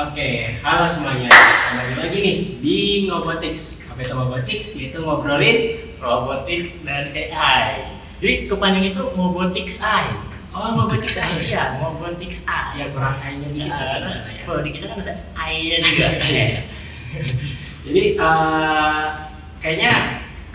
Oke, halo semuanya. Kembali lagi nih di Ngobotics. Apa itu Ngobotics? Yaitu ngobrolin robotics dan AI. Jadi kepanjang itu robotics AI. Oh, Ngobotics aja. Iya, robotics AI. Ya kurang kayaknya dikit Ya, ternyata ya. kalau di kita kan ada AI-nya juga. Jadi eh, kayaknya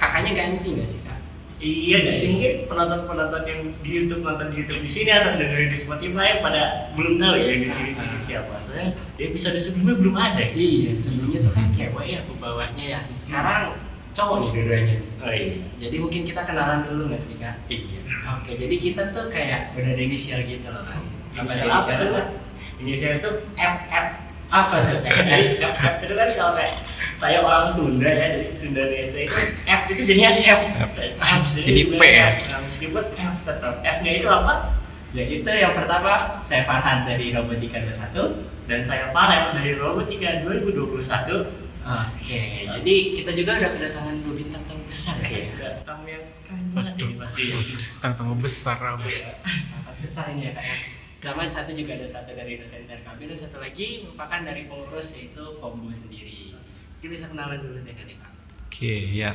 kakaknya ganti nggak sih kak? Iya nggak sih mungkin penonton-penonton yang di YouTube nonton di YouTube di sini atau dengerin di Spotify pada belum tahu ya di sini sini siapa. Soalnya di episode sebelumnya belum ada. Iya, sebelumnya tuh kan cewek ya pembawanya ya. Sekarang cowok nih dua-duanya. Oh iya. Jadi mungkin kita kenalan dulu nggak sih kak? Iya. Oke, jadi kita tuh kayak udah ada inisial gitu loh kan. Inisial apa tuh? Inisial itu F F Apa tuh? F, F itu kan kalau kayak saya orang Sunda ya, jadi Sundanese itu F itu jadinya F. Jadi P ya? Nah, meskipun F tetap F-nya itu apa? Ya itu yang pertama saya Farhan dari Robotika 21 Dan saya Farel dari Robotika 2021. Oke, jadi kita juga udah kedatangan dua bintang tamu besar ya. Tamu yang keren banget ini pasti. tentang besar apa Sangat besar ini ya kak Pertama satu juga ada satu dari dosen TRKB dan satu lagi merupakan dari pengurus yaitu Kombu sendiri. Kita bisa kenalan dulu deh kali pak. oke ya.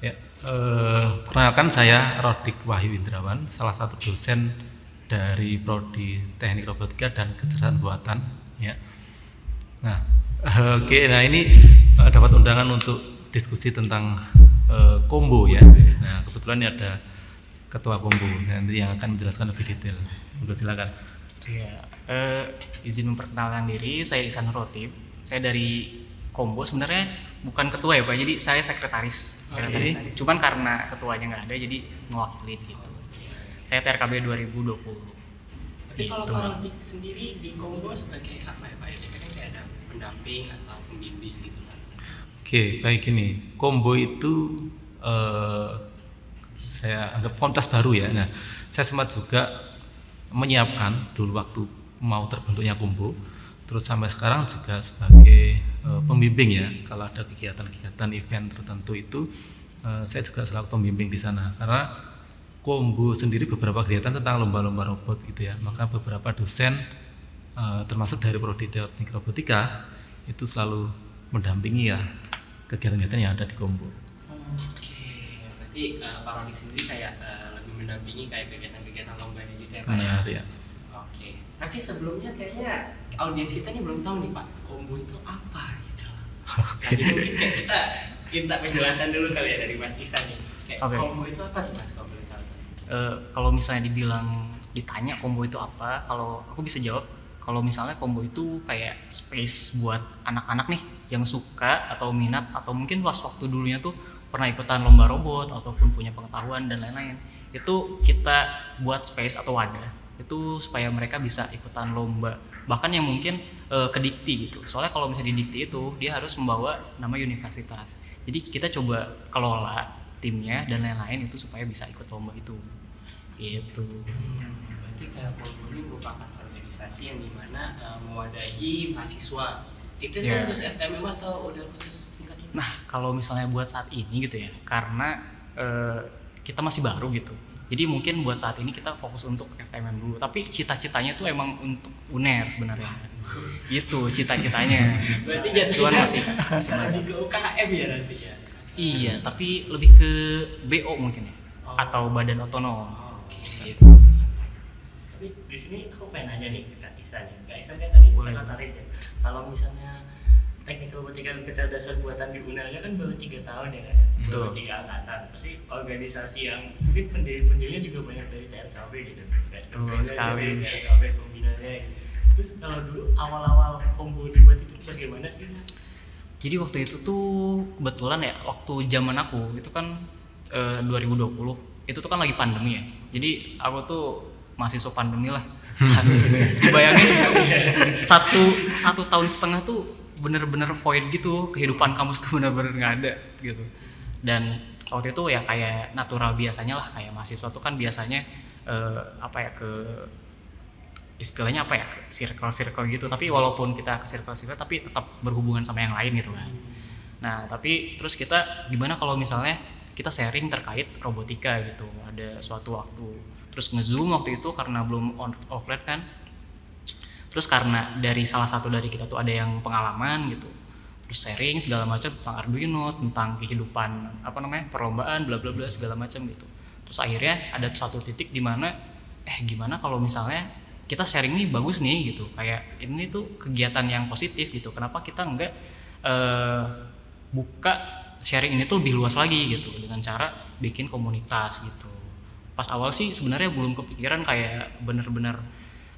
Ya eh, perkenalkan saya Rodik Wahyu Indrawan salah satu dosen dari prodi teknik robotika dan kecerdasan buatan ya. Nah eh, oke nah ini eh, dapat undangan untuk diskusi tentang eh, combo ya. Nah kebetulan ini ada ketua combo nanti yang akan menjelaskan lebih detail. Monggo silakan Iya, eh, izin memperkenalkan diri, saya Isan Rotib. Saya dari Kombo sebenarnya bukan ketua ya Pak, jadi saya sekretaris. Oke. sekretaris. Cuman karena ketuanya nggak ada, jadi mewakili gitu. Saya TRKB 2020. Tapi kalau Gitu. Pak Rodik sendiri di Kombo sebagai apa ya pak? Ya, Biasanya kan kayak ada pendamping atau pembimbing gitu kan. Oke, baik ini combo itu eh, saya anggap komunitas baru ya. Nah, saya sempat juga menyiapkan dulu waktu mau terbentuknya combo, terus sampai sekarang juga sebagai eh, pembimbing ya. Kalau ada kegiatan-kegiatan event tertentu itu, eh, saya juga selalu pembimbing di sana karena combo sendiri beberapa kegiatan tentang lomba-lomba robot gitu ya. Maka beberapa dosen eh, termasuk dari prodi teknik robotika itu selalu mendampingi ya kegiatan-kegiatan yang ada di Kombo. Oke, berarti eh, Pak Rodik sendiri kayak lebih mendampingi kayak kegiatan-kegiatan lombanya gitu ya Pak? Benar ya? ya. Oke, tapi sebelumnya kayaknya audiens kita nih belum tahu nih Pak, Kombo itu apa gitu loh. Jadi mungkin kayak kita minta penjelasan dulu kali ya dari Mas Isan nih. Kayak Oke. Kombo itu apa tuh Mas kalau boleh tahu tuh? Eh, kalau misalnya dibilang ditanya combo itu apa, kalau aku bisa jawab, kalau misalnya combo itu kayak space buat anak-anak nih yang suka atau minat atau mungkin pas waktu dulunya tuh pernah ikutan lomba robot ataupun punya pengetahuan dan lain-lain. Itu kita buat space atau wadah itu supaya mereka bisa ikutan lomba. Bahkan yang mungkin eh, ke dikti gitu. Soalnya kalau misalnya di dikti itu dia harus membawa nama universitas. Jadi kita coba kelola timnya dan lain-lain itu supaya bisa ikut lomba itu gitu Hmm, berarti kayak ini merupakan organisasi yang di mana eh, mewadahi mahasiswa. Itu Ya. khusus FTMM atau udah khusus tingkat nah kalau misalnya buat saat ini gitu ya karena eh, kita masih baru gitu jadi mungkin buat saat ini kita fokus untuk FTMM dulu tapi cita-citanya tuh emang untuk UNER sebenarnya gitu cita-citanya Berarti jatuhnya masih bisa lebih ke UKM ya nanti ya? iya tapi lebih ke BO mungkin ya Oh. atau badan otonom Oke. gitu Tapi di sini aku pengen nanya nih ke Kak Isa nih. Kak Isa kan tadi Boleh. sekretaris ya. Kalau misalnya teknik robotika dan kecerdasan buatan di kan baru tiga tahun ya kan? Baru tiga angkatan. Pasti organisasi yang mungkin pendiri-pendirinya juga banyak dari TRKB gitu. Dosennya sekali. TRKB, pembinanya gitu. Terus kalau dulu awal-awal kombo dibuat itu bagaimana sih? Jadi waktu itu tuh kebetulan ya waktu zaman aku itu kan eh, 2020 itu tuh kan lagi pandemi ya. Jadi aku tuh mahasiswa pandemi lah. Saat itu. Dibayangin satu satu tahun setengah tuh bener-bener void gitu kehidupan kampus tuh bener-bener nggak ada gitu. Dan waktu itu ya kayak natural biasanya lah kayak mahasiswa tuh kan biasanya eh, apa ya ke istilahnya apa ya circle circle gitu. Tapi walaupun kita ke circle circle tapi tetap berhubungan sama yang lain gitu kan. Nah tapi terus kita gimana kalau misalnya kita sharing terkait robotika gitu ada suatu waktu. Terus ngezoom waktu itu karena belum on offline kan terus karena dari salah satu dari kita tuh ada yang pengalaman gitu terus sharing segala macam tentang Arduino tentang kehidupan apa namanya perlombaan bla bla bla segala macam gitu. Terus akhirnya ada satu titik di mana eh gimana kalau misalnya kita sharing nih bagus nih gitu kayak ini tuh kegiatan yang positif gitu kenapa kita enggak eh, buka sharing ini tuh lebih luas lagi gitu dengan cara bikin komunitas gitu. Pas awal sih sebenarnya belum kepikiran kayak bener-bener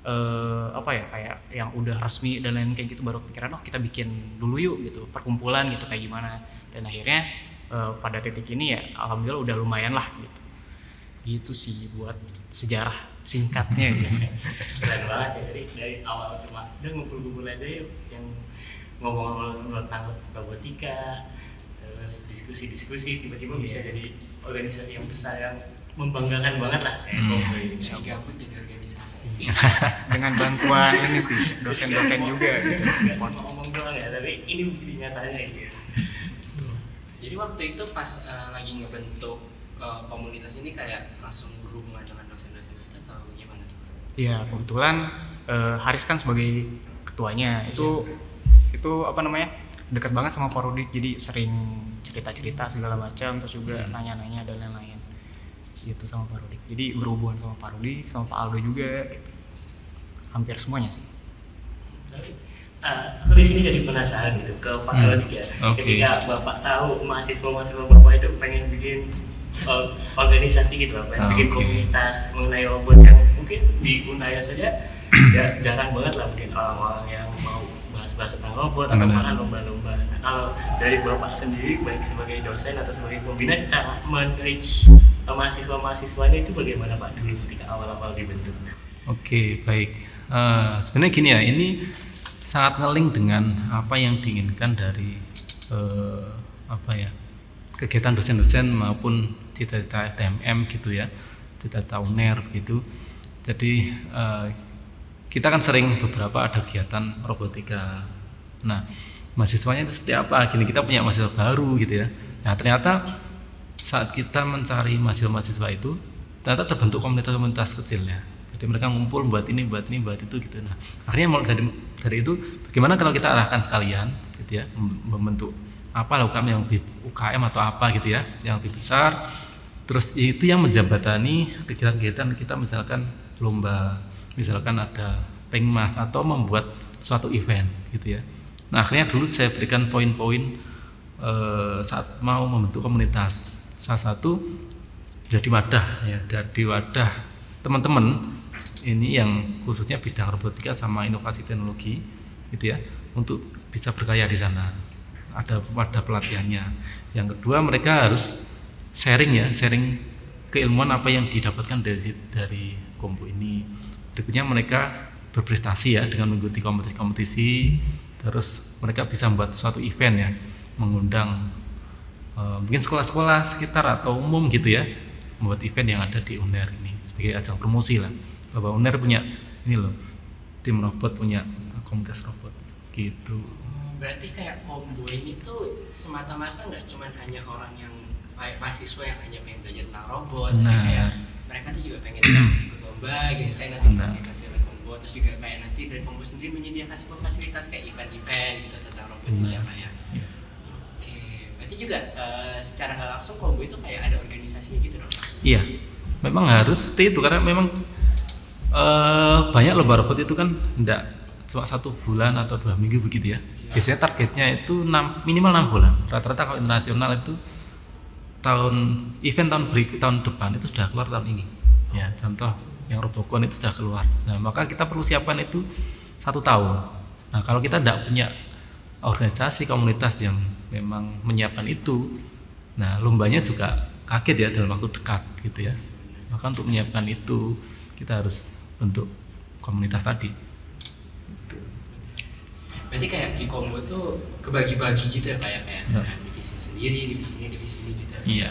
eh, apa ya kayak yang udah resmi dan lain kayak gitu baru pikiran oh kita bikin dulu yuk gitu. Perkumpulan gitu kayak gimana. Dan akhirnya eh, pada titik ini ya alhamdulillah udah lumayan lah gitu. Gitu sih buat sejarah singkatnya gitu. keren banget ya dari dari awal cuma udah ngumpul-ngumpul aja yuk yang ngomong-ngomong tentang robotika terus diskusi-diskusi tiba-tiba bisa jadi organisasi yang besar yang membanggakan banget lah kayak Hmm. Kombo ini. Jadi gabut jadi organisasi. dengan bantuan ini sih dosen-dosen juga gitu Nggak support ngomong doang ya tapi ini bukti nyatanya gitu ya. Jadi waktu itu pas eh, lagi ngebentuk eh, komunitas ini kayak langsung berhubungan dengan dosen-dosen itu atau gimana tuh? Iya kebetulan eh, Haris kan sebagai ketuanya itu itu apa namanya dekat banget sama Pak Rudi jadi sering cerita-cerita segala macam terus juga nanya-nanya dan lain-lain gitu sama Pak Rudi jadi berhubungan sama Pak Rudi sama Pak Aldo juga gitu. hampir semuanya sih Tapi eh, aku di sini jadi penasaran gitu ke Pak Hmm. Claudia ya. Oke. Ketika Bapak tahu mahasiswa-mahasiswa Bapak itu pengen bikin eh, organisasi gitu, pengen Ah, bikin oke. komunitas mengenai robot yang mungkin di Unaya saja ya jarang banget lah mungkin orang-orang yang mau bahas-bahas tentang robot atau Benar. bahkan lomba-lomba. Nah, kalau dari Bapak sendiri baik sebagai dosen atau sebagai pembina cara men-reach eh, mahasiswa-mahasiswanya itu bagaimana Pak dulu ketika awal-awal dibentuk? Oke, baik. Eh, sebenarnya gini ya, ini sangat ngeling dengan apa yang diinginkan dari eh, apa ya kegiatan dosen-dosen maupun cita-cita TMM gitu ya, cita-cita UNER gitu. Jadi eh, kita kan sering beberapa ada kegiatan robotika. Nah, mahasiswanya itu seperti apa? Gini kita punya mahasiswa baru gitu ya. Nah ternyata saat kita mencari mahasiswa-mahasiswa itu ternyata terbentuk komunitas-komunitas kecil ya jadi mereka ngumpul buat ini buat ini buat itu gitu. Nah akhirnya mulai dari dari itu bagaimana kalau kita arahkan sekalian gitu ya mem- membentuk apa lakukan yang lebih UKM atau apa gitu ya yang lebih besar. Terus itu yang menjabatani kegiatan-kegiatan kita misalkan lomba misalkan ada pengmas atau membuat suatu event gitu ya. Nah akhirnya dulu saya berikan poin-poin eh, saat mau membentuk komunitas salah satu jadi wadah ya jadi wadah. Teman-teman ini yang khususnya bidang robotika sama inovasi teknologi gitu ya untuk bisa berkarya di sana. Ada wadah pelatihannya. Yang kedua mereka harus sharing ya sharing keilmuan apa yang didapatkan dari dari kompo ini. Berikutnya mereka berprestasi ya dengan mengikuti kompetisi-kompetisi. Terus mereka bisa membuat suatu event ya mengundang eh, mungkin sekolah-sekolah sekitar atau umum gitu ya membuat event yang ada di UNER ini sebagai ajang promosi lah bahwa UNER punya ini loh tim robot punya komunitas robot gitu Berarti kayak combo ini tuh semata-mata nggak cuma hanya orang yang kayak mahasiswa yang hanya pengen belajar tentang robot, tapi Nah. kayak mereka tuh juga pengen ikut lomba gitu. Saya nanti Benar. fasilitasi oleh combo, terus juga kayak nanti dari combo sendiri menyediakan sebuah fasilitas kayak event-event gitu tentang robot gitu ya. Pak ya. Berarti juga eh, secara nggak langsung combo itu kayak ada organisasinya gitu dong. Iya, memang harus seperti itu karena memang eh, banyak lomba robot itu kan enggak cuma satu bulan atau dua minggu begitu ya. Biasanya targetnya itu 6, minimal enam bulan. Rata-rata kalau internasional itu tahun event tahun berikut tahun depan itu sudah keluar tahun ini. Ya, contoh yang Robocon itu sudah keluar. Nah, maka kita perlu siapkan itu satu tahun. Nah, kalau kita tidak punya organisasi komunitas yang memang menyiapkan itu, nah lombanya juga kaget ya dalam waktu dekat gitu ya. Maka untuk menyiapkan itu kita harus bentuk komunitas tadi. Berarti kayak di combo tuh kebagi-bagi gitu ya kayak kayak Ya. nah, divisi sendiri, divisi ini, divisi ini gitu. Iya.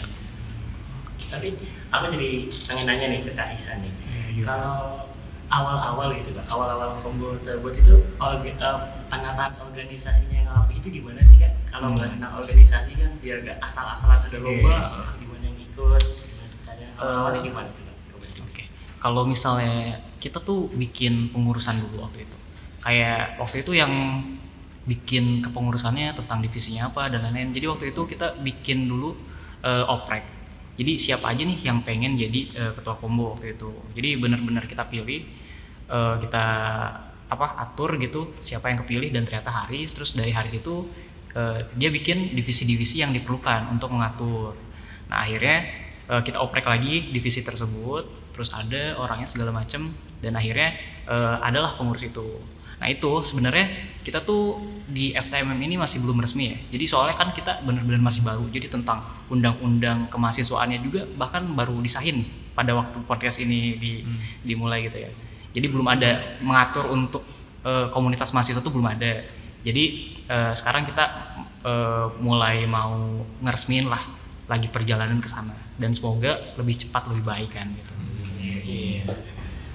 Tapi aku jadi pengen nanya nih ke Kak nih. Iya. Kalau awal-awal gitu Kak, awal-awal combo tersebut itu orga, eh, penataan organisasinya yang rapi itu gimana sih Kak? Kalau Hmm. nggak senang organisasi kan biar gak asal-asalan ada lomba, gimana yang ikut, gimana ceritanya, awalnya Eh, gimana tuh Kak? Oke. Kalau misalnya kita tuh bikin pengurusan dulu waktu itu. kayak waktu itu yang bikin kepengurusannya tentang divisinya apa dan lain-lain jadi waktu itu kita bikin dulu eh, oprek jadi siapa aja nih yang pengen jadi eh, ketua kombo waktu itu? Jadi benar-benar kita pilih eh, kita apa atur gitu siapa yang kepilih dan ternyata Haris. Terus dari Haris itu eh, dia bikin divisi-divisi yang diperlukan untuk mengatur. Nah akhirnya eh, kita oprek lagi divisi tersebut. Terus ada orangnya segala macam dan akhirnya eh, adalah pengurus itu nah itu sebenarnya kita tuh di FTMM ini masih belum resmi ya. Jadi soalnya kan kita benar-benar masih baru. Jadi tentang undang-undang kemahasiswaannya juga bahkan baru disahin pada waktu podcast ini di, dimulai gitu ya. Jadi belum ada mengatur untuk eh, komunitas mahasiswa itu belum ada. Jadi eh, sekarang kita eh, mulai mau ngeresmiin lah lagi perjalanan ke sana. Dan semoga lebih cepat lebih baik kan gitu. Iya.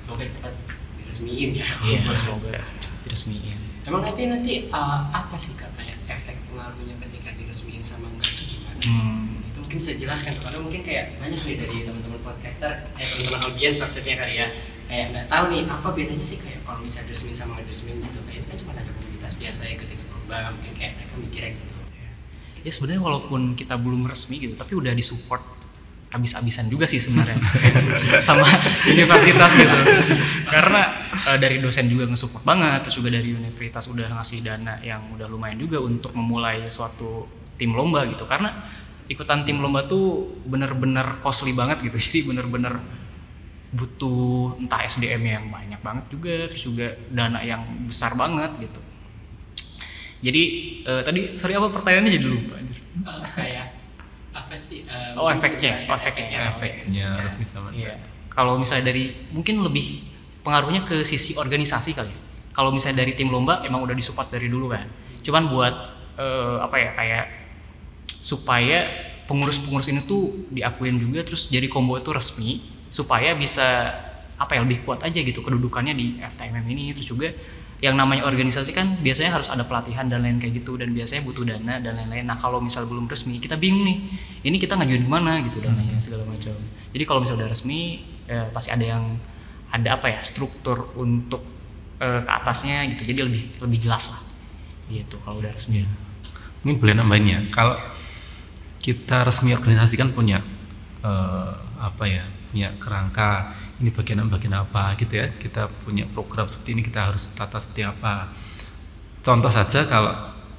Semoga cepat diresmiin ya. iya semoga diresmiin Emang tapi nanti uh, apa sih katanya efek pengaruhnya ketika diresmiin sama enggak itu gimana? Hmm. Itu mungkin bisa jelaskan tuh karena mungkin kayak banyak nih dari teman-teman podcaster, eh teman-teman audiens maksudnya kali ya kayak nggak tahu nih apa bedanya sih kayak kalau misalnya diresmiin sama nggak diresmiin gitu kayak ini kan cuma hanya komunitas biasa ya ketika lomba mungkin kayak mereka mikirnya gitu. ya sebenarnya walaupun kita belum resmi gitu tapi udah disupport habis-habisan juga sih sebenarnya sama universitas gitu karena eh, dari dosen juga nge-support banget terus juga dari universitas udah ngasih dana yang udah lumayan juga untuk memulai suatu tim lomba gitu karena ikutan tim lomba tuh bener-bener costly banget gitu jadi bener-bener butuh entah SDM yang banyak banget juga terus juga dana yang besar banget gitu jadi eh, tadi sorry apa pertanyaannya jadi lupa. Uh, kayak apa sih? uh, Oh, efeknya, bisa oh, efeknya, oh, efeknya resmi sama Iya. Kalau misalnya dari mungkin lebih pengaruhnya ke sisi organisasi kali. ya. Kalau misalnya dari tim lomba emang udah disupport dari dulu kan. Cuman buat eh, apa ya kayak supaya pengurus-pengurus ini tuh diakuin juga terus jadi combo itu resmi supaya bisa apa ya lebih kuat aja gitu kedudukannya di FTMM ini terus juga yang namanya organisasi kan biasanya harus ada pelatihan dan lain kayak gitu dan biasanya butuh dana dan lain-lain. Nah kalau misal belum resmi kita bingung nih, ini kita ngajuin di mana gitu dananya segala macam. Jadi kalau misal udah resmi eh, pasti ada yang ada apa ya struktur untuk eh, ke atasnya gitu. Jadi lebih lebih jelas lah gitu kalau udah resmi. Ini boleh nambahin ya. Kalau kita resmi organisasi kan punya eh, apa ya, punya kerangka. Ini bagian apa, bagian apa gitu ya. Kita punya program seperti ini kita harus tata seperti apa. Contoh saja kalau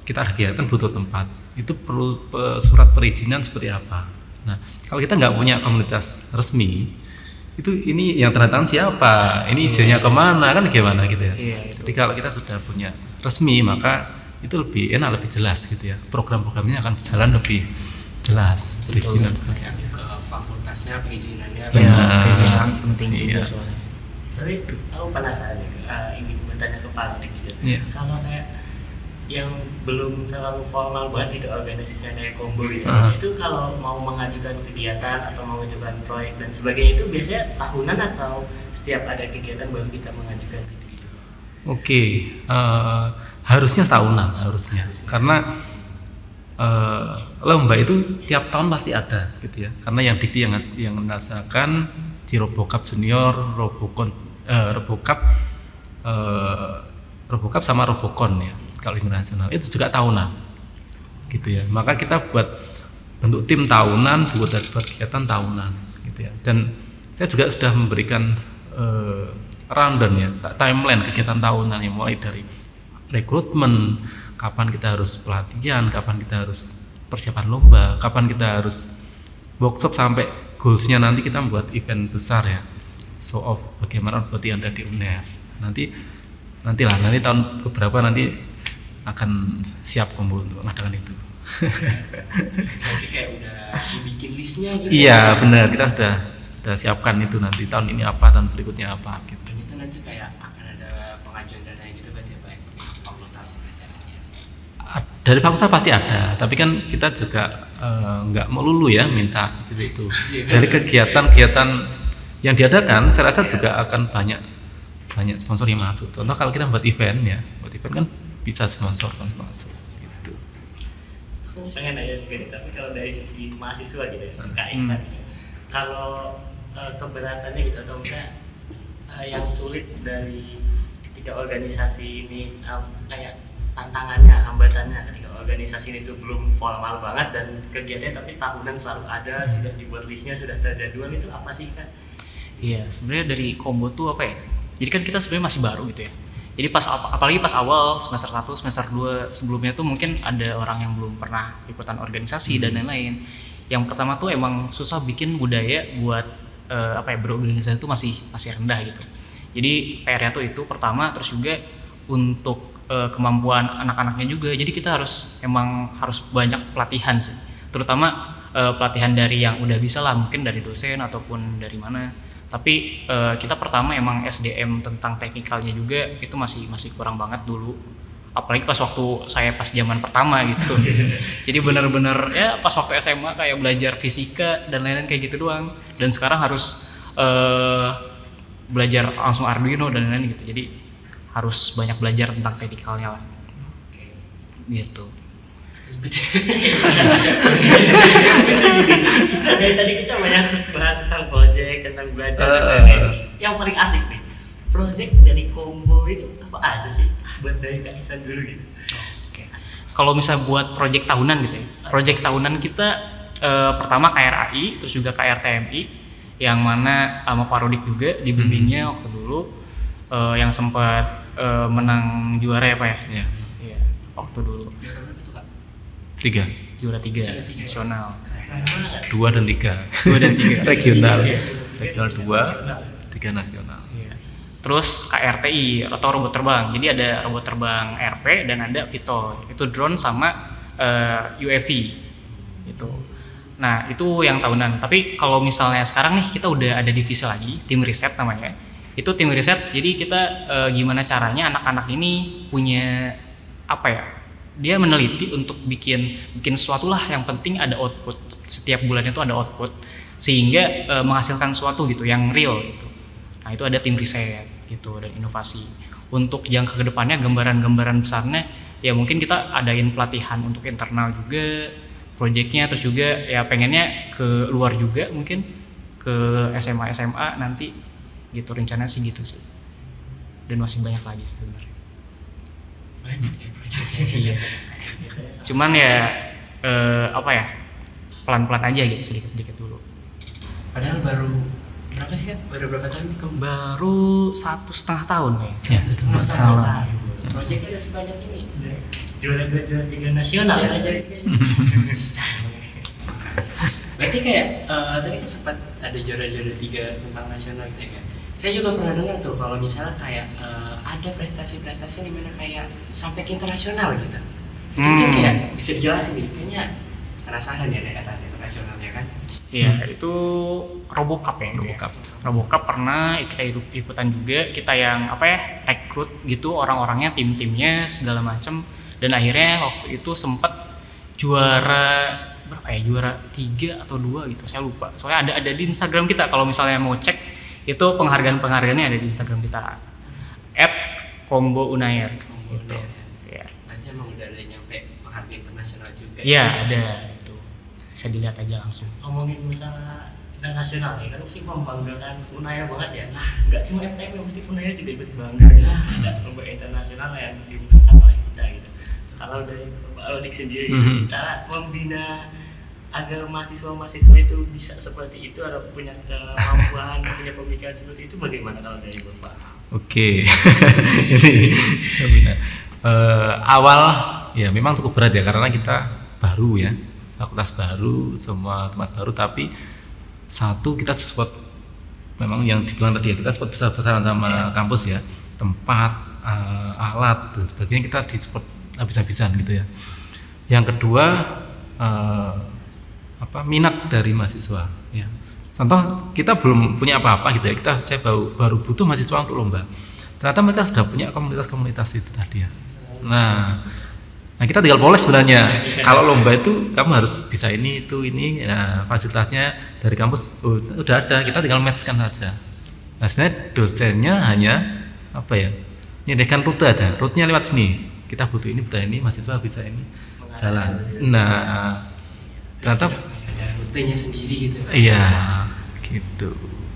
kita ada kegiatan butuh tempat, itu perlu pe- surat perizinan seperti apa. Nah, kalau kita nggak punya komunitas resmi, itu ini yang tanda tangan siapa, ini izinnya ke mana kan gimana gitu ya. Iya. Jadi kalau kita sudah punya resmi maka itu lebih enak lebih jelas gitu ya. Program-programnya akan berjalan lebih jelas perizinan sebagainya. Kayak ke fakultasnya perizinannya. Ya, perizinan penting juga Iya. soalnya. tapi aku penasaran nih eh, ingin bertanya ke Pak Dik gitu Iya. kalau kayak yang belum terlalu formal banget gitu organisasinya kayak kombo gitu Ah. itu kalau mau mengajukan kegiatan atau mengajukan proyek dan sebagainya itu biasanya tahunan atau setiap ada kegiatan baru kita mengajukan? Gitu Oke, eh, harusnya tahunan harusnya. Karena eh, lomba itu tiap tahun pasti ada gitu ya. Karena yang Dikti yang yang merasakan di Robocup Junior, Robocon, eh, Robocup, eh, Robocup sama Robocon ya kalau internasional itu juga tahunan gitu ya. Maka kita buat bentuk tim tahunan, buat buat kegiatan tahunan gitu ya. Dan saya juga sudah memberikan eh, rundown ya, timeline kegiatan tahunan yang mulai dari rekrutmen, kapan kita harus pelatihan, kapan kita harus persiapan lomba, kapan kita harus workshop sampai goalsnya nanti kita membuat event besar ya, show off bagaimana berarti anda di UNER. Nanti nantilah nanti tahun beberapa nanti akan siap kombo untuk mengadakan itu. Berarti kayak udah dibikin listnya gitu. Iya benar kita sudah sudah siapkan itu nanti tahun ini apa tahun berikutnya apa gitu. Dan itu nanti kayak akan ada pengajuan dana gitu berarti apa ya? Fakultas gitu ya. A- Dari fakultas pasti ada, tapi kan kita juga eh, nggak melulu ya minta gitu itu. Dari kegiatan-kegiatan yang diadakan, saya rasa juga akan banyak banyak sponsor yang masuk. Contoh kalau kita buat event ya, buat event kan bisa sponsor kan masuk gitu. aku pengen nanya juga nih tapi kalau dari sisi mahasiswa gitu ya Kak Iksan Hmm. gitu kalau eh, keberatannya gitu atau misalnya eh, yang sulit dari ketika ketika organisasi ini um, kayak tantangannya hambatannya ketika organisasi ini tuh belum formal banget dan kegiatannya tapi tahunan selalu ada sudah dibuat listnya sudah terjadwal itu apa sih kan Iya, sebenarnya dari combo tuh apa ya? Jadi kan kita sebenarnya masih baru gitu ya. Jadi pas ap- apalagi pas awal semester 1, semester 2 sebelumnya tuh mungkin ada orang yang belum pernah ikutan organisasi dan lain-lain. Yang pertama tuh emang susah bikin budaya buat eh, apa ya berorganisasi itu masih masih rendah gitu. Jadi PR-nya tuh itu pertama terus juga untuk eh, kemampuan anak-anaknya juga. Jadi kita harus emang harus banyak pelatihan sih. Terutama eh, pelatihan dari yang udah bisa lah mungkin dari dosen ataupun dari mana tapi eh, kita pertama emang SDM tentang teknikalnya juga itu masih masih kurang banget dulu. Apalagi pas waktu saya pas zaman pertama gitu. Jadi benar-benar ya pas waktu SMA kayak belajar fisika dan lain-lain kayak gitu doang. Dan sekarang harus eh, belajar langsung Arduino dan lain-lain gitu. Jadi harus banyak belajar tentang teknikalnya lah. Gitu dari tadi kita banyak bahas tentang project tentang belajar dan lain-lain. Yang paling asik nih project dari combo itu apa aja sih? Buat dari Kak Isan dulu gitu. Kalau misalnya buat proyek tahunan gitu ya, proyek tahunan kita eh, pertama KRAI, terus juga KRTMI, yang mana sama Pak Rodik juga dibimbingnya waktu dulu, eh, yang sempat eh, menang juara ya Pak ya? Ya, Iya, waktu dulu? Tiga, juara tiga Juara tiga. nasional. dua dan tiga, Dua dan tiga. regional, Iya. regional dua, tiga nasional. Iya. Terus KRTI atau robot terbang. Jadi ada robot terbang RP dan ada VTOL. Itu drone sama eh, UAV. Gitu. Nah, itu yang tahunan. Tapi kalau misalnya sekarang nih kita udah ada divisi lagi, tim riset namanya. Itu tim riset. Jadi kita eh, gimana caranya anak-anak ini punya apa ya? Dia meneliti untuk bikin bikin sesuatu lah. Yang penting ada output. Setiap bulannya itu ada output. Sehingga eh, menghasilkan sesuatu gitu yang real gitu. Nah itu ada tim riset gitu dan inovasi. Untuk jangka ke depannya gambaran-gambaran besarnya ya mungkin kita adain pelatihan untuk internal juga proyeknya terus juga ya pengennya ke luar juga mungkin. Ke SMA SMA nanti gitu. Rencananya sih gitu sih. Dan masih banyak lagi sebenarnya. Banyak ya Iya. cuman ya eh, apa ya pelan-pelan aja gitu sedikit-sedikit dulu Padahal baru berapa sih kak? Baru berapa tahun nih kamu? baru satu setengah tahun Ya, Satu setengah setengah tahun. Projectnya udah sebanyak ini. juara dua juara tiga nasional Juara ya juara tiga. Berarti kayak eh, tadi kan sempat ada juara-juara tiga tentang nasional gitu ya kan? Saya juga pernah dengar tuh kalau misalnya kayak eh, ada prestasi-prestasi di mana kayak sampai ke internasional gitu. Itu mungkin Hmm. kayak bisa dijelasin nih, kayaknya penasaran ya ada kata internasional ya kan? Iya, itu Robocup ya. Robocup. Robocup pernah kita ikut- ikutan juga, kita yang apa ya, rekrut gitu orang-orangnya, tim-timnya segala macem dan akhirnya waktu itu sempat juara berapa ya? Juara tiga atau dua gitu, saya lupa. Soalnya ada ada di Instagram kita kalau misalnya mau cek itu penghargaan-penghargaannya ada di Instagram kita. At Combo Unair. Gitu. Unair. Iya. Berarti emang udah ada nyampe penghargaan internasional juga. Iya, ada itu. Bisa dilihat aja langsung. ngomongin masalah internasional nih kan mesti membanggakan Unaya banget ya nah nggak cuma FTM yang mesti Unaya juga ikut bangga ya ada lomba internasional yang dimenangkan oleh kita gitu kalau dari Bapak Rodik sendiri Mhm. cara membina agar mahasiswa-mahasiswa itu bisa seperti itu atau punya kemampuan punya pemikiran seperti itu bagaimana kalau dari Bapak? Oke, ini. Eh, awal ya memang cukup berat ya karena kita baru ya, fakultas baru, semua tempat baru, tapi satu kita support memang yang dibilang tadi ya kita support besar-besaran sama kampus ya, tempat, eh, alat dan sebagainya kita disupport habis-habisan gitu ya. Yang kedua eh, apa minat dari mahasiswa ya. Contoh kita belum punya apa-apa gitu ya. Kita saya baru baru butuh mahasiswa untuk lomba. Ternyata mereka sudah punya komunitas-komunitas itu tadi ya. Nah, nah kita tinggal poles sebenarnya. Kalau lomba itu kamu harus bisa ini itu ini. Nah, fasilitasnya dari kampus oh, udah ada. Kita tinggal matchkan saja. Nah sebenarnya dosennya hanya apa ya menyediakan rute aja. Rutenya lewat sini. Kita butuh ini butuh ini mahasiswa bisa ini jalan. Nah ternyata ada rutenya sendiri gitu. iya gitu.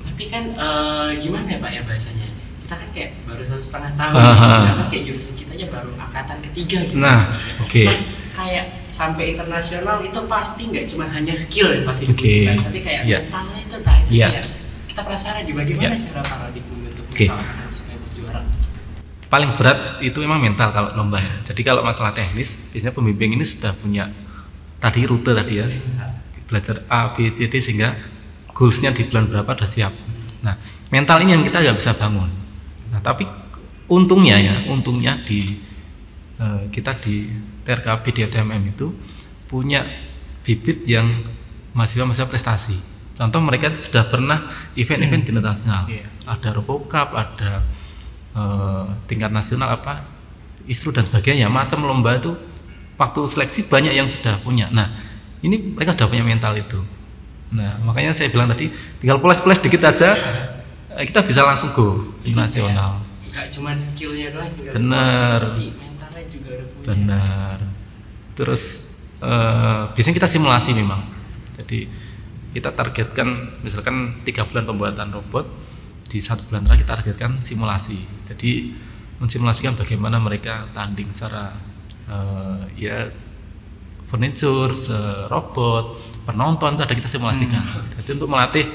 Tapi kan eh, gimana ya Pak ya bahasanya? Kita kan kayak baru satu setengah tahun Aha. gitu. sedangkan kayak jurusan kita aja baru angkatan ketiga gitu Nah, oke. Nah, kayak sampai internasional itu pasti nggak cuma hanya skill yang pasti Oke. dibutuhkan tapi kayak Iya. mentalnya itu nah itu Iya. kayak kita penasaran di bagaimana Iya. cara paradigma membentuk anak supaya mau juara paling berat itu memang mental kalau lomba. Jadi kalau masalah teknis, biasanya pembimbing ini sudah punya tadi rute tadi ya, belajar A, B, C, D sehingga goalsnya di bulan berapa sudah siap. Nah, mental ini yang kita nggak bisa bangun. Nah, tapi untungnya ya, untungnya di eh, kita di TRKP di FTMM itu punya bibit yang mahasiswa-mahasiswa prestasi. Contoh mereka itu sudah pernah event-event internasional. Iya. Ada Robo Cup, ada eh, tingkat nasional apa istru dan sebagainya macam lomba itu waktu seleksi banyak yang sudah punya. Nah ini mereka sudah punya mental itu. Nah makanya saya bilang tadi tinggal poles-poles dikit aja eh, kita bisa langsung go di nasional. Nggak cuma skillnya doang tinggal Bener. tapi mentalnya juga udah punya. Benar. Terus eh, biasanya kita simulasi memang jadi kita targetkan misalkan tiga bulan pembuatan robot di satu bulan terakhir kita targetkan simulasi. Jadi mensimulasikan bagaimana mereka tanding secara eh, ya furniture, serobot, penonton itu ada kita simulasikan. Jadi untuk melatih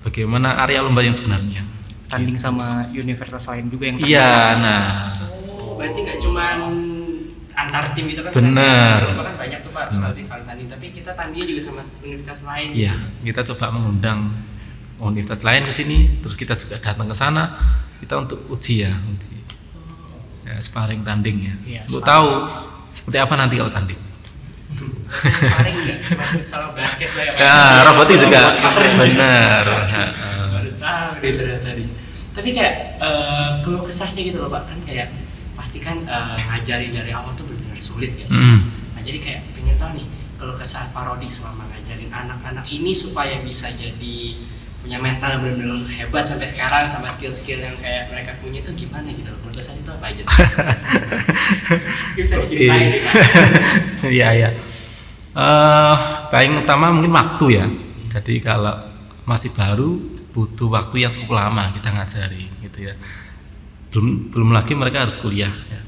bagaimana area lomba yang sebenarnya. tanding sama universitas lain juga yang Iya, nah oh berarti nggak cuma antar tim itu kan Bener. Lomba kan banyak tuh pak nanti saling tanding tapi kita tandingnya juga sama universitas lain Iya, kita coba mengundang universitas lain ke sini, terus kita juga datang ke sana, kita untuk uji ya, uji. Ya, sparring tanding ya. Untuk sparring. tahu seperti apa nanti kalau tanding. sparring cuma futsal basket lah ya? Ya, robotik juga. Benar. baru tahu deh ternyata tadi tapi kayak eh, keluh kesahnya gitu loh pak kan kayak pasti kan eh, ngajarin dari awal tuh benar-benar sulit ya sih Hmm. nah jadi kayak pengen tahu nih keluh kesah parodi selama ngajarin anak-anak ini supaya bisa jadi punya mental yang benar-benar hebat sampai sekarang sama skill-skill yang kayak mereka punya itu gimana gitu loh kesah itu apa aja bisa diceritain Iya, iya. Eh, paling utama mungkin waktu ya. Jadi kalau masih baru butuh waktu yang cukup lama kita ngajari gitu ya. Belum belum lagi mereka harus kuliah ya.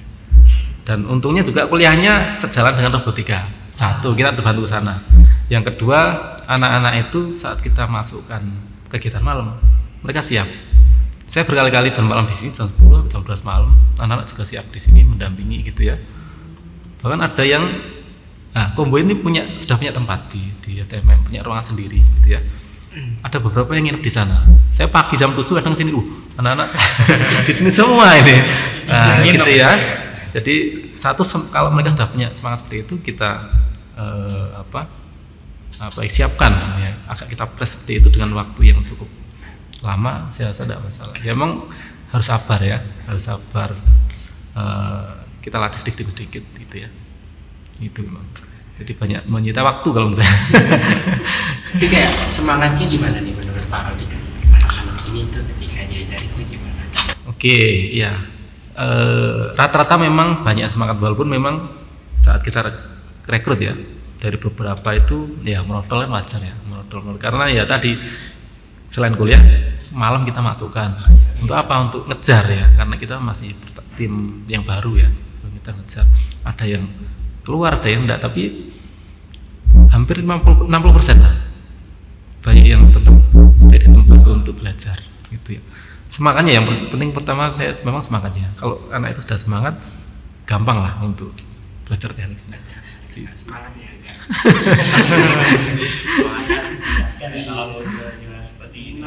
Dan untungnya juga kuliahnya sejalan dengan robotika. Satu, kita terbantu sana. Yang kedua, anak-anak itu saat kita masukkan kegiatan malam, mereka siap. Saya berkali-kali bermalam di sini jam 10, jam 12 malam, anak-anak juga siap di sini mendampingi gitu ya. Bahkan ada yang nah combo ini punya sudah punya tempat di di ATMM punya ruangan sendiri gitu ya. Ada beberapa yang nginep di sana. Saya pagi jam 7 kadang sini uh anak-anak di sini semua ini. Nah gitu ya. Jadi satu kalau mereka sudah punya semangat seperti itu kita eh, apa apa siapkan ya. Agak kita press seperti itu dengan waktu yang cukup lama saya rasa tidak masalah. Ya emang harus sabar ya. Harus sabar Eh, kita latih sedikit sedikit gitu ya. Itu memang. Jadi banyak menyita waktu kalau misalnya tapi kayak semangatnya gimana nih menurut parodi anak-anak ini tuh ketika diajarin itu gimana? Oke ya. Eh, rata-rata memang banyak semangat walaupun memang saat kita re- rekrut ya dari beberapa itu ya menodol kan wajar ya menodol karena ya tadi selain kuliah malam kita masukkan. Untuk apa? Untuk ngejar ya karena kita masih tim yang baru ya kita ngejar. Ada yang keluar ada yang enggak tapi hampir 50 60 persen lah. Banyak yang tetap stay di tempat untuk belajar gitu ya. Semangatnya yang penting pertama saya memang semangatnya. Kalau anak itu sudah semangat gampang lah untuk belajar tekniknya semangatnya kan kalau juara-juara seperti ini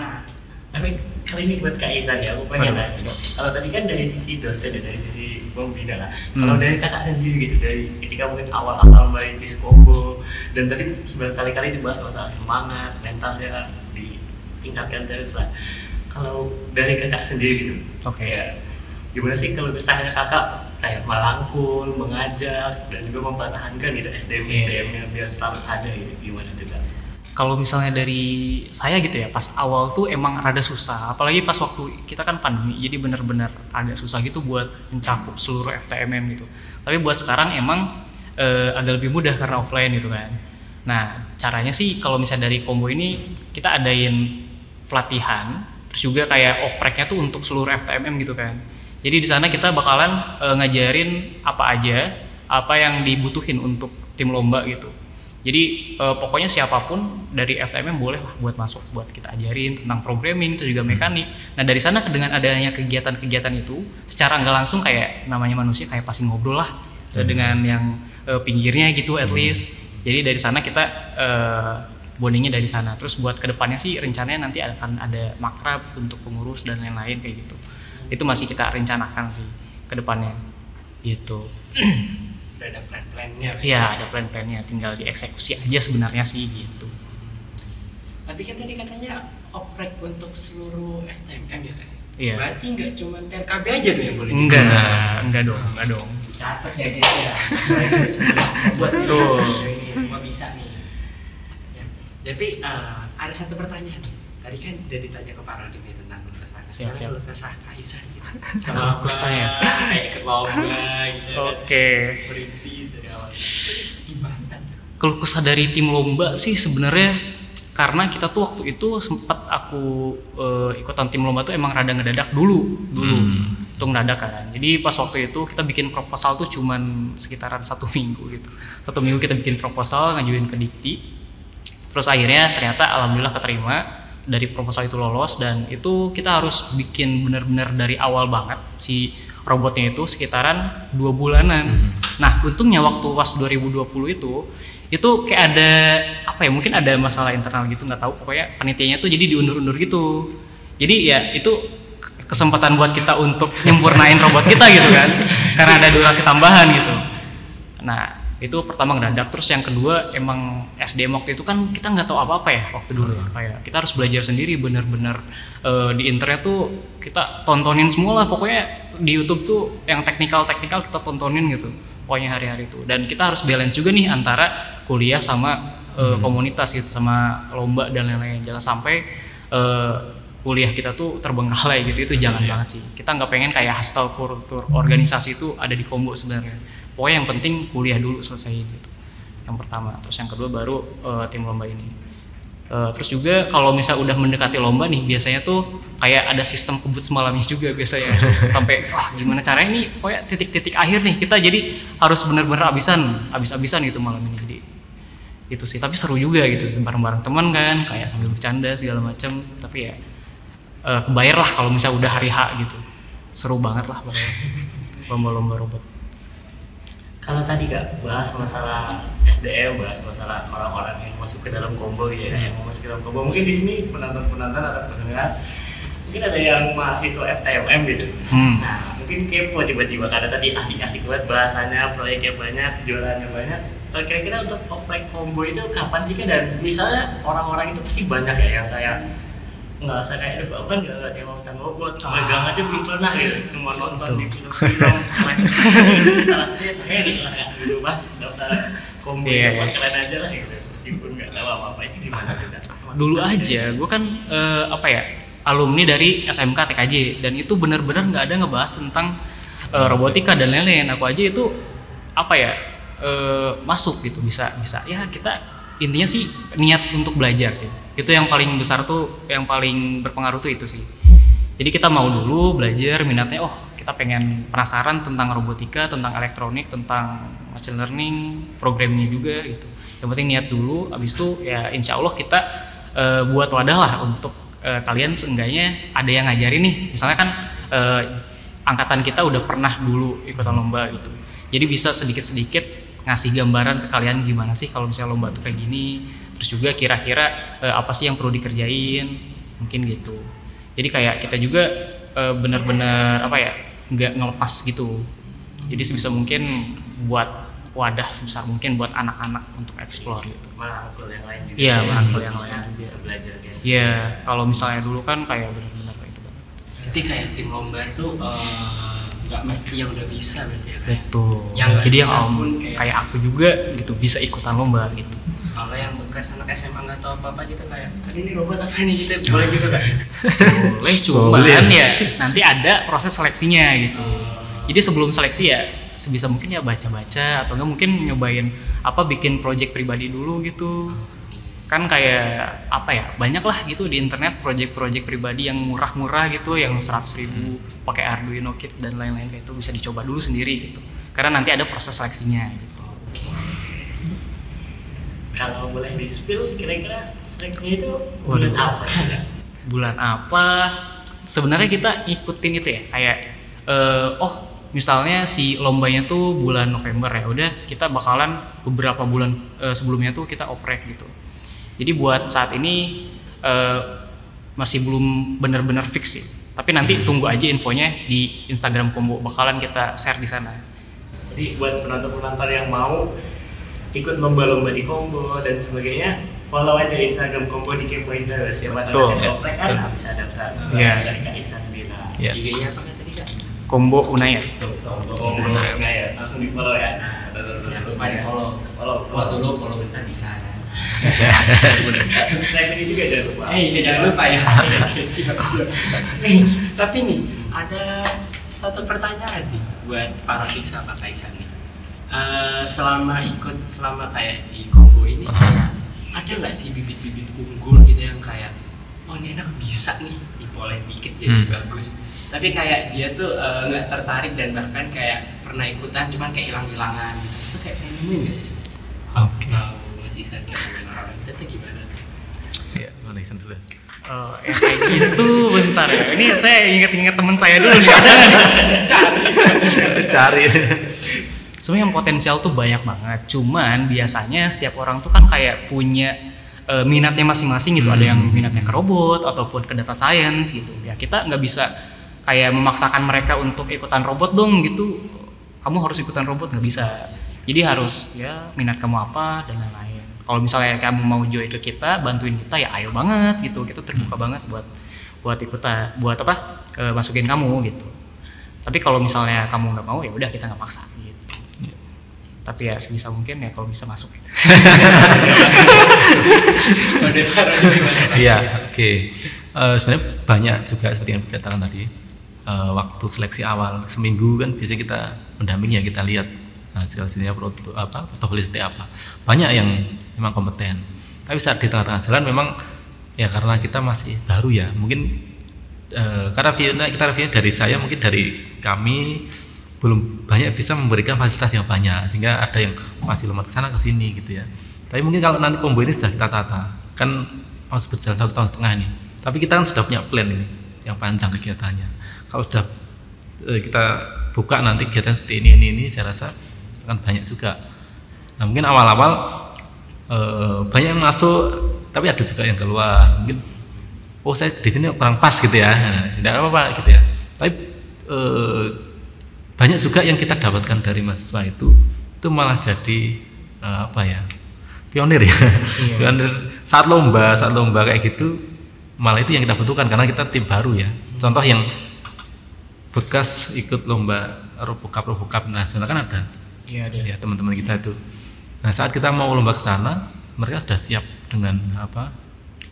tapi kali ini buat Kak Izan ya aku pengen nanya kalau tadi kan dari sisi dosen ya dari sisi pembina lah Hmm. kalau dari kakak sendiri gitu dari ketika mungkin awal-awal merintis combo dan tadi sebenarnya kali-kali dibahas masalah semangat mentalnya ditingkatkan terus lah kalau dari kakak sendiri gitu Oke. gimana sih kalau misalnya kakak kayak melangkul mengajak dan juga mempertahankan gitu SDM Iya. SDM-nya biar selalu ada gitu. Gimana tuh Kak? kalau misalnya dari saya gitu ya pas awal tuh emang rada susah. Apalagi pas waktu kita kan pandemi jadi benar-benar agak susah gitu buat mencakup seluruh FTMM gitu. Tapi buat sekarang emang eh, agak lebih mudah karena offline gitu kan. Nah caranya sih kalau misalnya dari combo ini kita adain pelatihan terus juga kayak opreknya tuh untuk seluruh FTMM gitu kan jadi di sana kita bakalan eh, ngajarin apa aja apa yang dibutuhin untuk tim lomba gitu. Jadi eh, pokoknya siapa pun dari FTMM boleh lah buat masuk buat kita ajarin tentang programming itu juga mekanik. Nah dari sana dengan adanya kegiatan-kegiatan itu secara nggak langsung kayak namanya manusia kayak pasti ngobrol lah eh, dengan yang eh, pinggirnya gitu at least. Jadi dari sana kita eh, bondingnya dari sana. Terus buat ke depannya sih rencananya nanti akan ada makrab untuk pengurus dan lain-lain kayak gitu itu masih kita rencanakan sih ke depannya gitu Udah ada plan-plannya. Ya ada plan-plannya tinggal dieksekusi aja sebenarnya sih gitu Tapi kan tadi katanya oprek untuk seluruh FTMM ya kan? Iya. Berarti nggak cuma TRKB aja dong yang boleh enggak enggak dong enggak dong Catat ya guys ya. Betul. Ini semua bisa nih. Ya. Tapi eh, ada satu pertanyaan. Tadi kan udah ditanya ke Pak Rodim ya kesah. Siap, Sekarang siap. keluh kesah gitu. Keluh kesah ya. Kayak ikut lomba gitu. kan. oke Berintis dari awal. Itu gimana? keluh kesah dari tim lomba sih sebenarnya karena kita tuh waktu itu sempat aku eh, ikutan tim lomba tuh emang rada ngedadak dulu dulu Hmm. itu ngedadak kan jadi pas waktu itu kita bikin proposal tuh cuman sekitaran satu minggu gitu satu minggu kita bikin proposal ngajuin ke Dikti terus akhirnya ternyata alhamdulillah keterima dari proposal itu lolos dan itu kita harus bikin benar-benar dari awal banget si robotnya itu sekitaran dua bulanan. Nah untungnya waktu was 2020 itu itu kayak ada apa ya mungkin ada masalah internal gitu nggak tahu pokoknya panitianya tuh jadi diundur-undur gitu. Jadi ya itu kesempatan buat kita untuk nyempurnain robot kita gitu kan karena ada durasi tambahan gitu. Nah itu pertama ngedadak. Terus yang kedua emang SDM waktu itu kan kita nggak tahu apa-apa ya waktu dulu ya. Kayak kita harus belajar sendiri bener-bener eh, di internet tuh kita tontonin semua lah. Pokoknya di YouTube tuh yang teknikal-teknikal kita tontonin gitu pokoknya hari-hari itu. Dan kita harus balance juga nih antara kuliah sama eh, komunitas gitu sama lomba dan lain-lain. Jangan sampai eh, kuliah kita tuh terbengkalai gitu. Itu jangan banget sih. Kita nggak pengen kayak hustle kultur organisasi itu ada di combo sebenarnya pokoknya yang penting kuliah dulu selesai gitu. Yang pertama. Terus yang kedua baru eh, tim lomba ini. Eh, terus juga kalau misal udah mendekati lomba nih biasanya tuh kayak ada sistem kebut semalamnya juga biasanya. Sampai wah gimana caranya nih? Pokoknya titik-titik akhir nih kita jadi harus bener-bener abisan abis-abisan gitu malam ini. Jadi itu sih. Tapi seru juga gitu bareng-bareng teman kan kayak sambil bercanda segala macam tapi ya eh, kebayar lah kalau misal udah hari H gitu. Seru banget lah lomba-lomba robot Kalau tadi kak bahas masalah SDM, bahas masalah orang-orang yang masuk ke dalam combo ya, yang masuk ke dalam combo. Mungkin di sini penonton-penonton atau pendengar, mungkin ada yang mahasiswa FTMM gitu. Hmm. Nah, mungkin kepo tiba-tiba karena tadi asik-asik banget bahasanya, proyeknya banyak, jualannya banyak. Eh, Kira-kira untuk oprek combo itu kapan sih kak? Dan misalnya orang-orang itu pasti banyak ya yang kayak nggak usah kayak aduh aku kan nggak nggak tema tentang robot megang aja belum pernah gitu cuma nonton di film-film salah satunya saya gitu lah kak dulu pas daftar combo Iya, itu iya. keren aja lah gitu. Meskipun nggak tahu apa apa itu gimana tuh kak dulu aja gue kan eh, apa ya alumni dari SMK TKJ dan itu benar-benar nggak ada ngebahas tentang eh, robotika dan lain-lain. Aku aja itu apa ya eh, masuk gitu bisa bisa. Ya kita intinya sih niat untuk belajar sih. Itu yang paling besar tuh yang paling berpengaruh tuh itu sih. Jadi kita mau dulu belajar minatnya oh kita pengen penasaran tentang robotika tentang elektronik tentang machine learning programmingnya juga gitu. Yang penting niat dulu abis itu ya insya Allah kita eh, buat wadah lah untuk eh, kalian seenggaknya ada yang ngajarin nih. Misalnya kan eh, angkatan kita udah pernah dulu ikutan lomba gitu. Jadi bisa sedikit-sedikit ngasih gambaran ke kalian gimana sih kalau misalnya lomba tuh kayak gini. Terus juga kira-kira eh, apa sih yang perlu dikerjain? Mungkin gitu. Jadi kayak kita juga eh, benar-benar apa ya nggak ngelepas gitu. Jadi sebisa mungkin buat wadah sebesar mungkin buat anak-anak untuk explore gitu. Merangkul yang lain juga. Iya, ya, merangkul bisa- yang lain juga. bisa belajar kayak Iya, kalau misalnya dulu kan kayak benar-benar kayak gitu. Berarti kayak tim lomba tuh eh, nggak mesti yang udah bisa berarti ya. Betul. Yang nggak Jadi yang om- pun kayak... kayak- aku juga gitu bisa ikutan lomba gitu. Kalau yang bekas anak SMA nggak tahu apa apa gitu kayak "Aduh, ini robot apa nih gitu boleh juga kan? Boleh cuman Boleh. ya nanti ada proses seleksinya gitu. Jadi sebelum seleksi ya sebisa mungkin ya baca-baca atau enggak mungkin nyobain apa bikin project pribadi dulu gitu. Kan kayak apa ya banyak lah gitu di internet project-project pribadi yang murah-murah gitu yang 100.000 ribu pakai Arduino kit dan lain-lain kayak itu bisa dicoba dulu sendiri gitu. Karena nanti ada proses seleksinya gitu. Kalau boleh di spill kira-kira seleksinya itu bulan apa ya? Bulan apa? Sebenarnya kita ikutin itu ya kayak eh, oh misalnya si lombanya tuh bulan November ya udah kita bakalan beberapa bulan eh, sebelumnya tuh kita oprek gitu jadi buat saat ini eh, masih belum benar-benar fix sih tapi nanti tunggu aja infonya di Instagram Kombo bakalan kita share di sana jadi buat penonton-penonton yang mau ikut lomba-lomba di combo dan sebagainya follow aja Instagram combo di kepoin terus ya buat Betul. nanti oprek kan Betul. bisa daftar Iya. dari Kak Isan bilang Ya. IG-nya apa tadi kak? Kombo Unaya Tuh, combo enggak ya langsung di follow ya Coba di follow. follow Post dulu, follow bentar bisa. Subscribe ini juga jangan lupa Eh iya jangan lupa ya. siap siap. Nih, tapi nih ada satu pertanyaan nih buat para Iksa Pak Kaisan nih. Eh, selama ikut selama kayak di Kongo ini kayak ada nggak sih bibit-bibit unggul gitu yang kayak oh ini anak bisa nih dipoles dikit jadi Hmm. bagus tapi kayak dia tuh eh, nggak tertarik dan bahkan kayak pernah ikutan cuman kayak hilang-hilangan gitu itu kayak fenomen nggak sih? Oke. Tahu Mas Kayak fenomen orang itu tuh gimana tuh? Ya, mana Ihsan dulu. Oh, yang kayak gitu bentar ya. Ini saya inget-inget teman saya dulu nih. Ada nih? Cari. Sebenarnya yang potensial tuh banyak banget. Cuman biasanya setiap orang tuh kan kayak punya eh, minatnya masing-masing gitu. Ada yang minatnya ke robot ataupun ke data science gitu. Ya kita nggak bisa kayak memaksakan mereka untuk ikutan robot dong gitu. Kamu harus ikutan robot nggak bisa. Jadi harus ya minat kamu apa dan lain-lain. Kalau misalnya kamu mau join ke kita, bantuin kita ya ayo banget gitu. Kita terbuka banget buat buat ikutan, buat apa? eh, masukin kamu gitu. Tapi kalau misalnya kamu nggak mau ya udah kita nggak maksa gitu tapi ya sebisa mungkin ya kalau bisa masuk gitu. Iya, oke. Eh, sebenarnya banyak juga seperti yang dikatakan tadi. Eh, waktu seleksi awal seminggu kan biasanya kita mendampingi ya kita lihat hasilnya produk apa portofolio seperti apa. Banyak yang memang kompeten. Tapi saat di tengah-tengah jalan memang ya karena kita masih baru ya mungkin eh, karena reviewnya- kita reviewnya dari saya mungkin dari kami belum banyak bisa memberikan fasilitas yang banyak sehingga ada yang masih lompat ke sana ke sini gitu ya tapi mungkin kalau nanti combo ini sudah kita tata kan harus berjalan satu tahun setengah ini tapi kita kan sudah punya plan ini yang panjang kegiatannya kalau sudah eh, kita buka nanti kegiatan seperti ini ini ini saya rasa akan banyak juga. Nah mungkin awal-awal eh, banyak yang masuk tapi ada juga yang keluar. Mungkin oh saya di sini kurang pas gitu ya. Nah, tidak apa-apa gitu ya. Tapi eh, banyak juga yang kita dapatkan dari mahasiswa itu itu malah jadi eh, apa ya pionir ya. Pionir. Saat lomba saat lomba kayak gitu malah itu yang kita butuhkan karena kita tim baru ya. Contoh yang bekas ikut lomba robokap robokap nasional kan ada Iya ada. ya teman-teman kita itu. Nah saat kita mau lomba ke sana mereka sudah siap dengan apa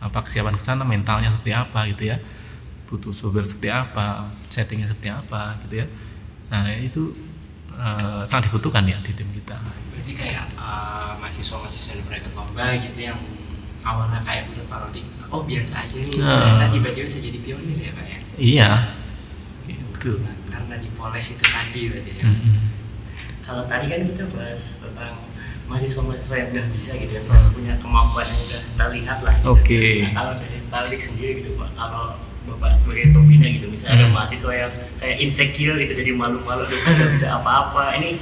apa kesiapan ke sana mentalnya seperti apa gitu ya. Butuh software seperti apa settingnya seperti apa gitu ya. Nah itu eh, sangat dibutuhkan ya di tim kita. Berarti kayak eh, mahasiswa-mahasiswa yang pernah ikut lomba gitu yang awalnya kayak menurut parodi oh biasa aja nih. Nah. ternyata tiba-tiba bisa jadi pionir ya pak ya? Iya. Gitu. Nah, karena dipoles itu tadi berarti ya. Mm-mm. Kalau tadi kan kita bahas tentang mahasiswa-mahasiswa yang udah bisa gitu yang Hmm. punya kemampuan yang udah terlihat lah gitu. Oke. Nah, kalau dari Pak sendiri gitu Pak kalau Bapak sebagai pembina gitu misalnya ada Hmm. mahasiswa yang kayak insecure gitu jadi malu-malu gitu nggak bisa apa-apa ini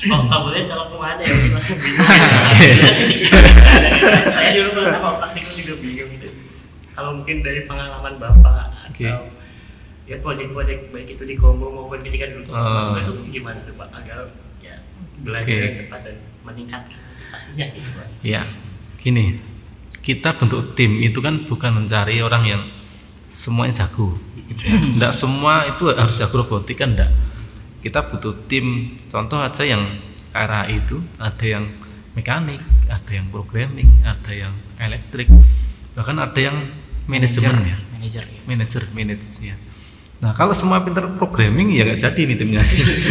Oh, kalau boleh kalau ke mana ya sih langsung bingung. Saya dulu pernah praktikum juga bingung gitu. Kalau mungkin dari pengalaman bapak Oke. atau ya proyek-proyek baik itu di Kombo maupun ketika dulu mahasiswa itu gimana tuh pak agar ya belajar yang cepat dan meningkatkan motivasinya gitu pak. Ya, gini, kita bentuk tim itu kan bukan mencari orang yang semuanya jago. Gitu ya. Nggak semua itu harus jago robotik kan enggak. Kita butuh tim. Contoh aja yang KRAI itu ada yang mekanik, ada yang programming, ada yang elektrik, bahkan ada yang manajemen ya, Manajer ya. manajer manage ya. Nah kalau semua pinter programming ya nggak jadi nih timnya,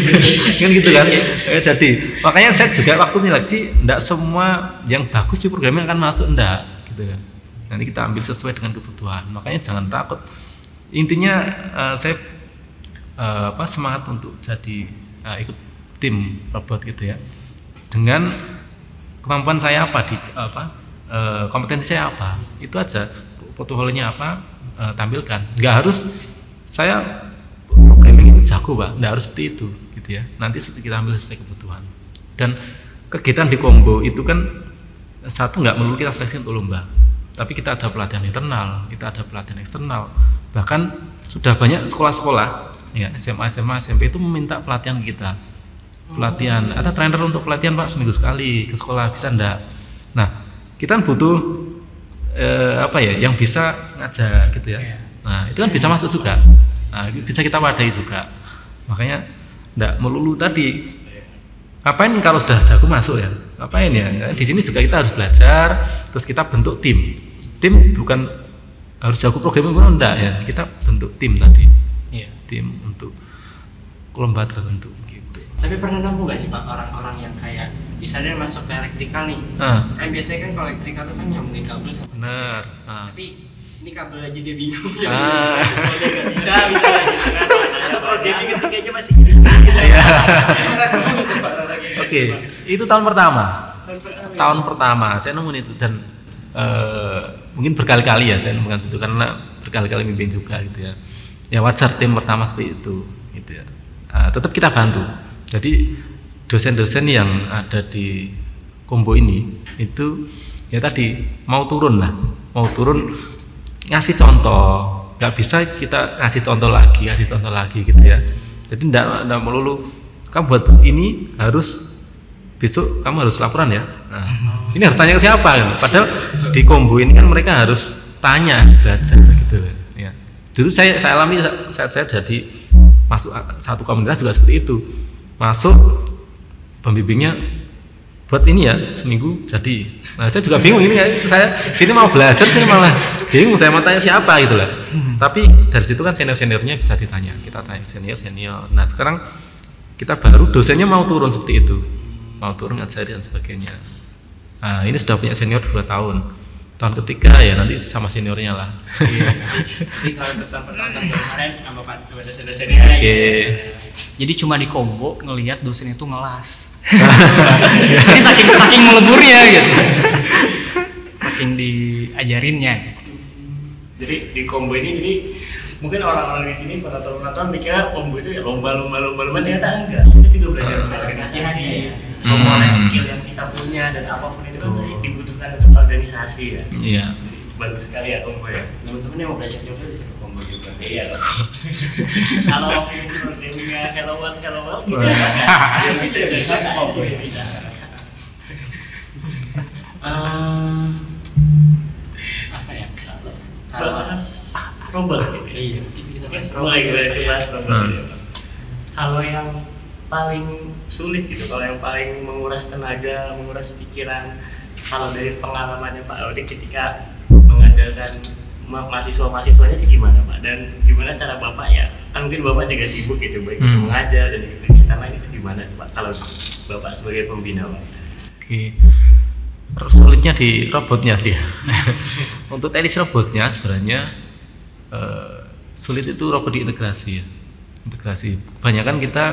kan gitu kan? Nggak jadi. Makanya saya juga waktu seleksi nggak semua yang bagus di programming akan masuk enggak gitu kan. Nanti kita ambil sesuai dengan kebutuhan. Makanya jangan takut. Intinya eh, saya eh, apa semangat untuk jadi eh, ikut tim robot gitu ya. Dengan kemampuan saya apa di apa eh, kompetensi saya apa itu aja. Portofolionya apa eh, tampilkan. Nggak harus saya programming itu jago pak. Nggak harus seperti itu gitu ya. Nanti kita ambil sesuai kebutuhan. Dan kegiatan di combo itu kan satu nggak melulu kita seleksi untuk lomba. Tapi kita ada pelatihan internal kita ada pelatihan eksternal. Bahkan sudah banyak sekolah-sekolah ya SMA SMA SMP itu meminta pelatihan kita. Pelatihan ada trainer untuk pelatihan pak seminggu sekali ke sekolah bisa ndak? Nah kita kan butuh eh, apa ya yang bisa ngajak gitu ya. Iya. Nah itu kan bisa masuk juga. Nah bisa kita wadai juga. Makanya ndak melulu tadi ngapain kalau sudah jago masuk ya? Ngapain ya? Di sini juga kita harus belajar terus kita bentuk tim. Tim bukan harus jago programming pun enggak ya. Kita bentuk tim tadi. Iya. tim untuk lomba tertentu gitu. Tapi pernah nemu nggak sih pak orang-orang yang kayak misalnya masuk ke elektrikal nih, nah kan biasanya kan kalau elektrikal itu kan nyambungin kabel sama benar. Nah, tapi ini kabel aja dia bingung. Ah. soalnya nggak bisa bisa gitu kan atau programming masih gitu Iya. Oke. itu tahun pertama. Tahun pertama. tahun pertama. Saya nemuin itu dan eh, mungkin berkali-kali ya saya nemukan itu karena berkali-kali mimpin juga gitu ya. Ya wajar tim pertama seperti itu gitu ya. Ah, tetap kita bantu. Jadi dosen-dosen yang ada di kombo ini itu ya tadi mau turun lah. Mau turun ngasih contoh. Nggak bisa kita ngasih contoh lagi ngasih contoh lagi gitu ya. Jadi enggak, enggak melulu kamu buat ini harus besok kamu harus laporan ya. Nah, ini harus tanya ke siapa kan? padahal di kombo ini kan mereka harus tanya belajar gitu ya. Dulu saya saya alami saat saya jadi masuk satu komunitas juga seperti itu. Masuk pembimbingnya buat ini ya seminggu jadi. Nah saya juga bingung ini ya saya sini mau belajar sini malah bingung saya mau tanya siapa gitu lah. Tapi dari situ kan senior seniornya bisa ditanya kita tanya senior senior. Nah sekarang kita baru dosennya mau turun seperti itu. Mau turun ngajari dan sebagainya. Nah ini sudah punya senior dua tahun tahun ketiga ya nanti sama seniornya lah Jadi kalau untuk tahun pertama tahun kemarin sama pak dosen-dosennya Oke. Jadi cuma di combo ngelihat dosen itu ngelas. Ini saking saking meleburnya gitu. Saking diajarinnya. jadi di combo ini jadi mungkin orang-orang di sini penonton-penonton mikirnya combo itu ya lomba-lomba lomba-lomba ternyata enggak kita juga belajar berorganisasi Hmm. memulai skill yang kita punya dan apa pun itu kan dibutuhkan untuk organisasi ya. Iya. Jadi bagus sekali ya combo ya. Teman-teman yang mau belajar juga bisa ke combo juga. iya. Kalau programmingnya hello world hello world gitu ya. Ya bisa bisa. Combo ya? Bisa. Eh, apa ya? Kalau bahas robot gitu ya? Iya, mungkin kita bahas mulai robot kita ya, Pak, bahas robot gitu ya, kalau yang paling sulit gitu kalau yang paling menguras tenaga menguras pikiran kalau dari pengalamannya Pak Audi ketika mengajarkan ma- mahasiswa-mahasiswanya itu gimana Pak dan gimana cara Bapak ya kan mungkin Bapak juga sibuk gitu baik itu Hmm. mengajar dan juga kegiatan lain itu gimana Pak kalau Bapak sebagai pembina Pak Oke. Terus sulitnya di robotnya dia. Untuk teknis robotnya sebenarnya eh, sulit itu robot diintegrasi ya. Integrasi. Kebanyakan kita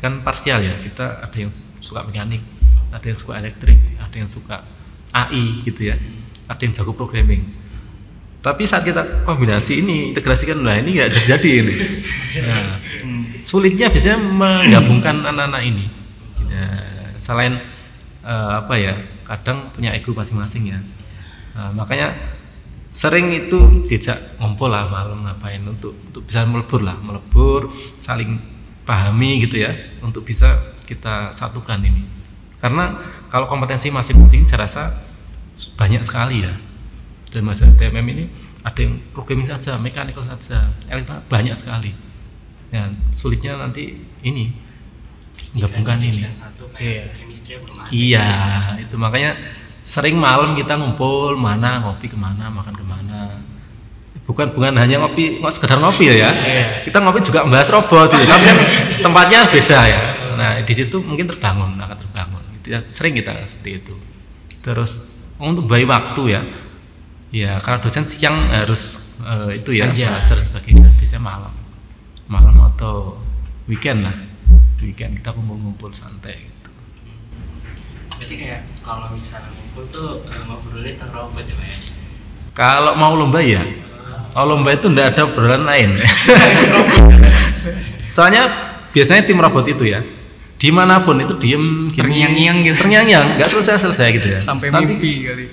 kan parsial ya. Kita ada yang suka mekanik, ada yang suka elektrik, ada yang suka AI gitu ya. Ada yang jago programming. Tapi saat kita kombinasi ini integrasikan nah ini nggak jadi-jadi ini. Nah, sulitnya biasanya menggabungkan anak-anak ini. Ya, selain eh, apa ya kadang punya ego masing-masing ya Nah, makanya sering itu diajak ngumpul lah malam ngapain untuk untuk bisa melebur lah melebur saling pahami gitu ya untuk bisa kita satukan ini karena kalau kompetensi masing-masing saya rasa banyak sekali ya dan masa TMM ini ada yang programming saja mechanical saja elektronik banyak sekali ya sulitnya nanti ini gabungkan ini satu Iya. kayak chemistry belum ada. Iya, itu makanya sering malam kita ngumpul mana ngopi ke mana makan ke mana. Bukan bukan hanya ngopi, nggak sekedar ngopi ya. ya. Kita ngopi juga membahas robot, gitu. tapi kan tempatnya beda ya. Nah di situ mungkin terbangun, akan terbangun. Gitu ya. Sering kita seperti itu. Terus untuk bayi waktu ya, ya kalau dosen siang harus eh, itu ya Kerja. belajar sebagainya biasanya malam. Malam atau weekend lah. Weekend kita kumpul-kumpul santai gitu. Berarti kayak kalau misalnya ngumpul tuh eh, ngobrolnya tentang robot ya pak ya? Kalau mau lomba ya? Kalau lomba itu enggak ada obrolan lain. Soalnya biasanya tim robot itu ya di mana pun itu diem gini, Terngiang-ngiang gitu. terngiang-ngiang nggak selesai selesai gitu ya sampai Nanti mimpi kali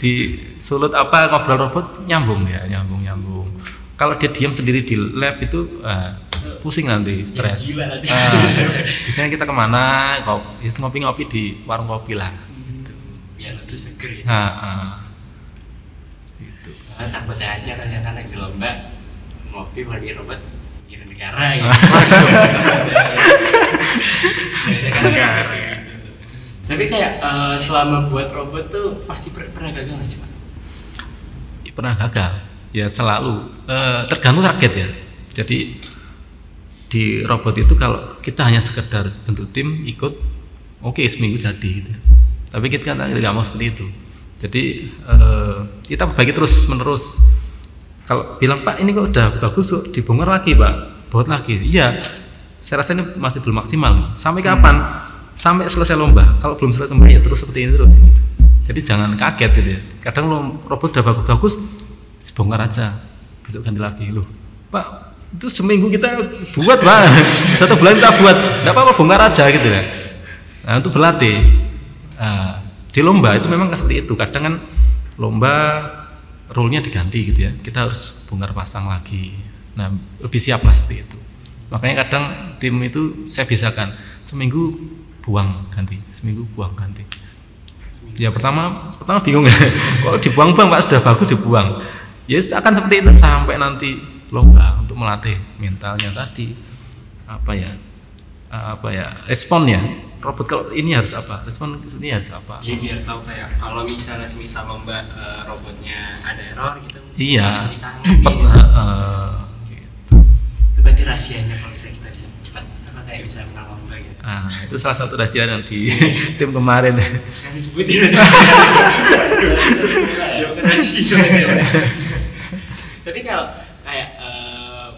di sulut apa ngobrol robot nyambung ya nyambung nyambung kalau dia diam sendiri di lab itu ah, pusing nanti stres gila nanti. Ah, biasanya kita ke mana kopi ngopi ngopi di warung kopi lah biar lebih seger ya nah, ah. Gitu. Karena takutnya aja kan ya kan lagi lomba ngopi pergi robot kira negara gitu. Negara. Tapi kayak eh, selama buat robot tuh pasti per- pernah gagal nggak sih pak? pernah gagal. Ya selalu. Eh, tergantung target ya. Jadi di robot itu kalau kita hanya sekedar bentuk tim ikut oke seminggu jadi gitu. tapi kita kan nggak mau seperti itu. Jadi eh, kita bagi terus menerus kalau bilang pak ini kok udah bagus kok dibongkar lagi pak. Buat lagi. Iya saya rasa ini masih belum maksimal sampai kapan? Sampai selesai lomba. Kalau belum selesai lomba ya terus seperti ini terus. Jadi jangan kaget gitu ya. Kadang lo robot udah bagus-bagus sebongkar aja. Besok ganti lagi. Loh pak itu seminggu kita buat pak. Satu bulan kita buat. Nggak apa-apa bongkar aja gitu ya. Nah untuk berlatih Nah, di lomba itu memang seperti itu. Kadang kan lomba role-nya diganti gitu ya. Kita harus bongkar pasang lagi. Nah lebih siap lah seperti itu makanya kadang tim itu saya biasakan seminggu buang ganti seminggu buang ganti. Ya pertama pertama bingung ya. Kok dibuang bang pak? Sudah bagus dibuang. Ya akan seperti itu sampai nanti lomba untuk melatih mentalnya tadi. Apa ya? Apa ya? Responnya. Robot kalau ini harus apa? Respon ini harus apa? Ya biar tahu kayak kalau misalnya semisal lomba eh, robotnya ada error gitu iya. gitu. heeh. Itu berarti rahasianya kalau misalnya kita bisa cepat apa kayak bisa menang lomba gitu. nah itu salah satu rahasia nanti tim kemarin. Kan disebutin. Ya bukan rahasia. Tapi kalau kayak eh,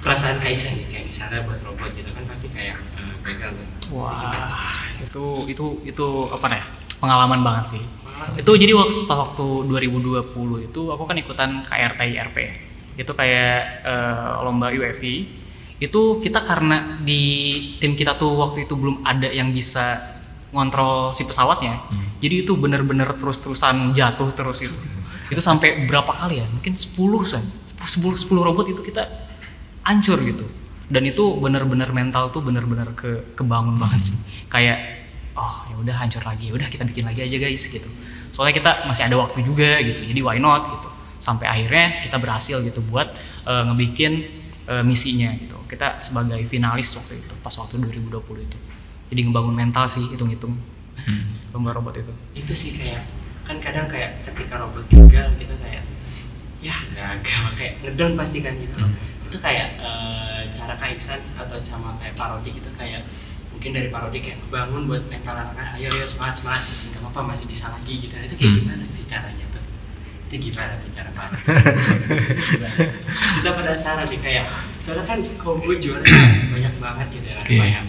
perasaan Kaisa nih kayak misalnya buat robot gitu kan pasti kayak eh, gagal tuh. wah itu itu itu apa nih? Pengalaman banget sih. Itu jadi waktu waktu 2020 itu aku kan ikutan KRT IRP itu kayak eh, lomba UFI itu kita karena di tim kita tuh waktu itu belum ada yang bisa ngontrol si pesawatnya jadi itu bener-bener terus-terusan jatuh terus itu itu sampai berapa kali ya? Mungkin 10 san 10, 10 robot itu kita hancur gitu. Dan itu bener-bener mental tuh bener-bener ke kebangun banget sih. Kayak oh ya udah hancur lagi udah kita bikin lagi aja guys gitu. Soalnya kita masih ada waktu juga gitu. Jadi why not gitu sampai akhirnya kita berhasil gitu buat eh, ngebikin eh, misinya gitu. Kita sebagai finalis waktu itu pas waktu 2020 itu. Jadi ngebangun mental sih hitung-hitung. Hmm. lomba robot itu. Itu sih kayak kan kadang kayak ketika robot gagal gitu kayak ya gagal kayak ngedown pasti kan gitu loh. Itu kayak eh, cara kaisan atau sama kayak parodi gitu kayak mungkin dari parodi kayak ngebangun buat mental anak-anak ayo ayo semangat semangat nggak apa-apa masih bisa lagi gitu. Itu kayak Hmm. gimana sih caranya tuh itu gimana tuh cara Gimana? kita penasaran nih kayak soalnya kan combo juara banyak banget gitu ya Oke. kayak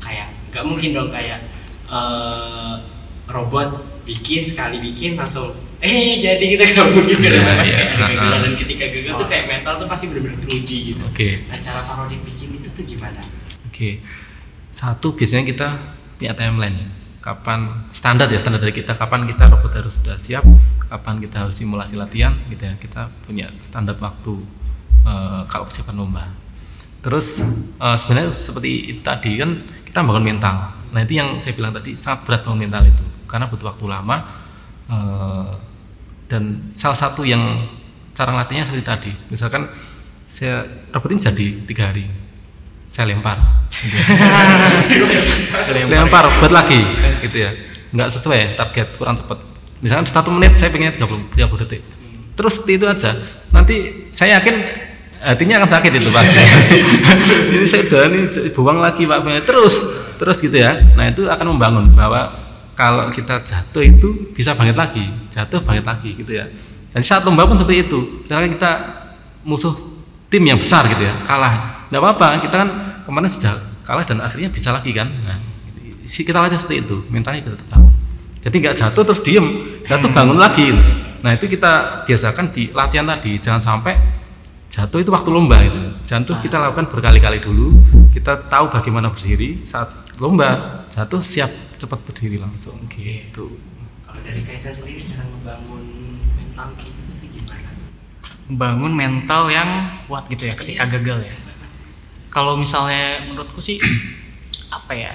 kayak nggak mungkin dong kayak eh, robot bikin sekali bikin langsung eh jadi kita nggak mungkin kan Iya, pasti iya, ada kegagalan uh-uh. dan ketika gagal tuh kayak mental tuh pasti benar-benar teruji gitu oke nah cara parodi bikin itu tuh gimana Oke, satu biasanya kita punya timeline ya. Kapan standar ya standar dari kita kapan kita robot harus sudah siap, kapan kita harus simulasi latihan gitu ya. Kita punya standar waktu eh, kalau persiapan lomba. Terus eh, sebenarnya seperti tadi kan kita bangun mental. Nah itu yang saya bilang tadi sangat berat bangun mental itu karena butuh waktu lama eh, dan salah satu yang cara latihnya seperti tadi. Misalkan saya robot ini jadi tiga hari, saya lempar. Ya. lempar. Buat lagi. Gitu ya. Nggak sesuai target kurang cepat. Misalkan satu menit saya pengen 30, 30 detik. Terus seperti itu aja. Nanti saya yakin hatinya akan sakit itu pak. Ini saya udah ini buang lagi pak. Terus terus gitu ya. Nah itu akan membangun bahwa kalau kita jatuh itu bisa bangkit lagi jatuh bangkit lagi gitu ya. Dan saat lomba pun seperti itu. Misalkan kita musuh tim yang besar gitu ya kalah nggak apa-apa kita kan kemarin sudah kalah dan akhirnya bisa lagi kan? Nah, si kita aja seperti itu mentalnya kita tetap bangun. Jadi nggak jatuh terus diem jatuh bangun lagi nah itu kita biasakan di latihan tadi jangan sampai jatuh itu waktu lomba itu jatuh kita lakukan berkali-kali dulu kita tahu bagaimana berdiri saat lomba jatuh siap cepat berdiri langsung gitu. Kalau dari Kaisar sendiri cara ngebangun mental gitu tuh gimana? bangun mental yang kuat gitu ya ketika gagal ya kalau misalnya menurutku sih apa ya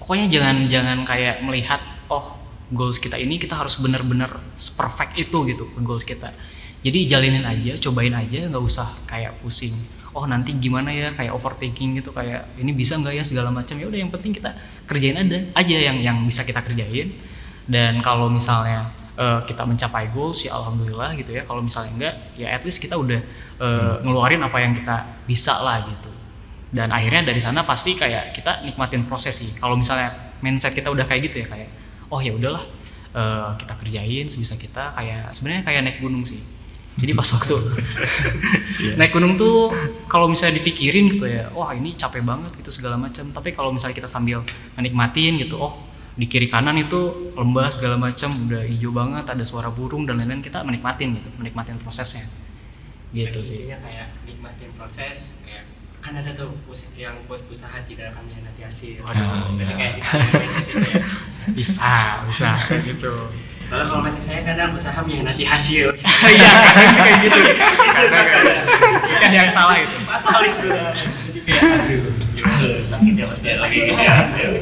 pokoknya jangan jangan kayak melihat oh goals kita ini kita harus benar-benar perfect itu gitu goals kita. Jadi jalinin aja cobain aja nggak usah kayak pusing. Oh nanti gimana ya kayak overthinking gitu kayak ini bisa nggak ya segala macam. Ya udah yang penting kita kerjain ada aja yang yang bisa kita kerjain. Dan kalau misalnya eh, kita mencapai goals ya alhamdulillah gitu ya. Kalau misalnya enggak ya at least kita udah eh, ngeluarin apa yang kita bisa lah gitu dan akhirnya dari sana pasti kayak kita nikmatin proses sih. Kalau misalnya mindset kita udah kayak gitu ya kayak oh ya udahlah eh, kita kerjain sebisa kita kayak sebenarnya kayak naik gunung sih. Jadi pas waktu naik gunung tuh kalau misalnya dipikirin gitu ya wah ini capek banget gitu segala macam tapi kalau misalnya kita sambil menikmatin gitu oh di kiri kanan itu lembah segala macam udah hijau banget ada suara burung dan lain-lain kita menikmatin gitu menikmatin prosesnya. Gitu sih. intinya kayak nikmatin proses kayak kan ada tuh yang buat usaha tidak akan nanti hasil. Waduh, Berarti ya. kayak gitu bisa bisa gitu. Soalnya kalau masih saya kadang usaha yang nanti hasil. iya kadang kayak gitu. Kadang kan yang salah itu fatal itu. Jadi kayak aduh sakit ya pasti ya sakit gitu ya.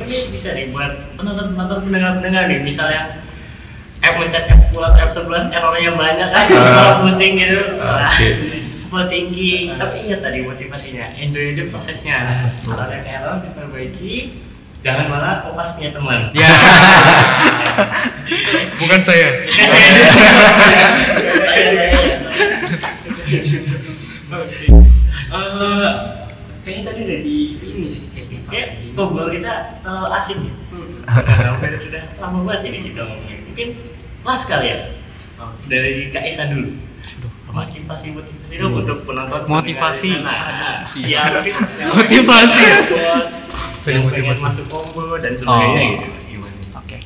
ini bisa nih buat penonton penonton pendengar pendengar nih. Misalnya F mencet F10 atau F11 errornya banyak kan terus malah pusing gitu Wah, Oke. overthinking tapi ingat tadi motivasinya enjoy aja prosesnya kalau ada error diperbaiki jangan malah kopas punya teman ya bukan saya saya saya Eh, kayaknya tadi udah di ini sih kayaknya. Kayak Di- ngobrol kita terlalu asik ya. Hmm. Sudah lama banget ini kita ngomongin. Mungkin last kali ya dari Kak Isa dulu. Motivasi motivasi dong untuk penonton. Motivasi. Nah, ya mungkin Motivasi. buat yang pengen masuk combo dan sebagainya Oh. gitu. Gimana? Oke.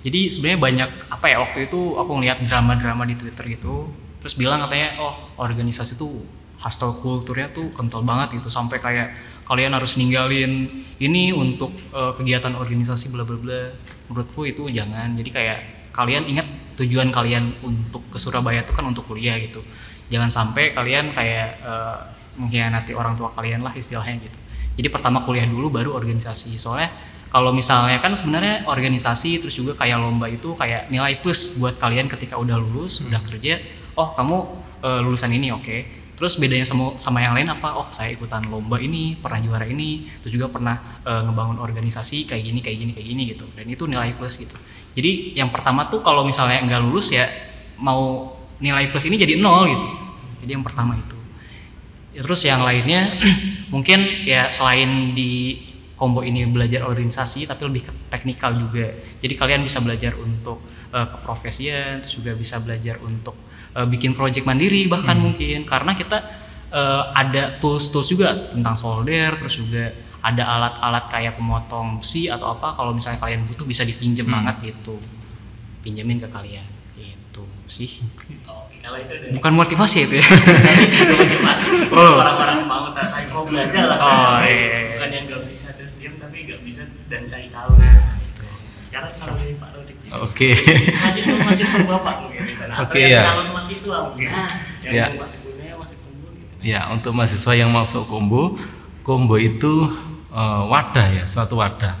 Jadi sebenarnya banyak apa ya waktu itu aku ngeliat drama-drama di Twitter gitu, terus bilang katanya oh organisasi tuh hustle kulturnya tuh kental banget gitu sampai kayak kalian harus ninggalin ini untuk eh, kegiatan organisasi bla bla bla. Menurutku itu jangan. Jadi kayak kalian ingat tujuan kalian untuk ke Surabaya itu kan untuk kuliah gitu. Jangan sampai kalian kayak eh, mengkhianati orang tua kalian lah istilahnya gitu. Jadi pertama kuliah dulu baru organisasi. Soalnya kalau misalnya kan sebenarnya organisasi terus juga kayak lomba itu kayak nilai plus buat kalian ketika udah lulus, udah kerja. Oh, kamu eh, lulusan ini oke. Terus bedanya sama sama yang lain apa? Oh, saya ikutan lomba ini, pernah juara ini, terus juga pernah eh, ngebangun organisasi kayak gini, kayak gini, kayak gini gitu. Dan itu nilai plus gitu. Jadi yang pertama tuh kalau misalnya nggak lulus ya mau nilai plus ini jadi nol gitu. Jadi yang pertama itu. Ya, Terus yang lainnya mungkin ya selain di combo ini belajar organisasi tapi lebih ke teknikal juga. Jadi kalian bisa belajar untuk eh, keprofesian, terus juga bisa belajar untuk eh, bikin project mandiri bahkan mungkin karena kita eh, ada tools-tools juga tentang solder, terus juga ada alat-alat kayak pemotong besi atau apa kalau misalnya kalian butuh bisa dipinjem banget gitu. Pinjemin ke kalian gitu sih. Oke, kalau itu dari Bukan motivasi itu ya. motivasi Oh. orang-orang mau tertarik mau belajar lah Oh, Tapi iya, iya. bukan yang nggak bisa terus diam tapi nggak bisa dan cari tahu Nah, itu. sekarang kalau dari Pak Rodik Oke. mahasiswa mahasiswa bapak mungkin di sana Oke, yang ya. calon mahasiswa mungkin yang Ya. mau masuk kuliah masuk kuliah gitu Ya, untuk mahasiswa yang masuk kombo, kombo itu eh, wadah ya, suatu wadah.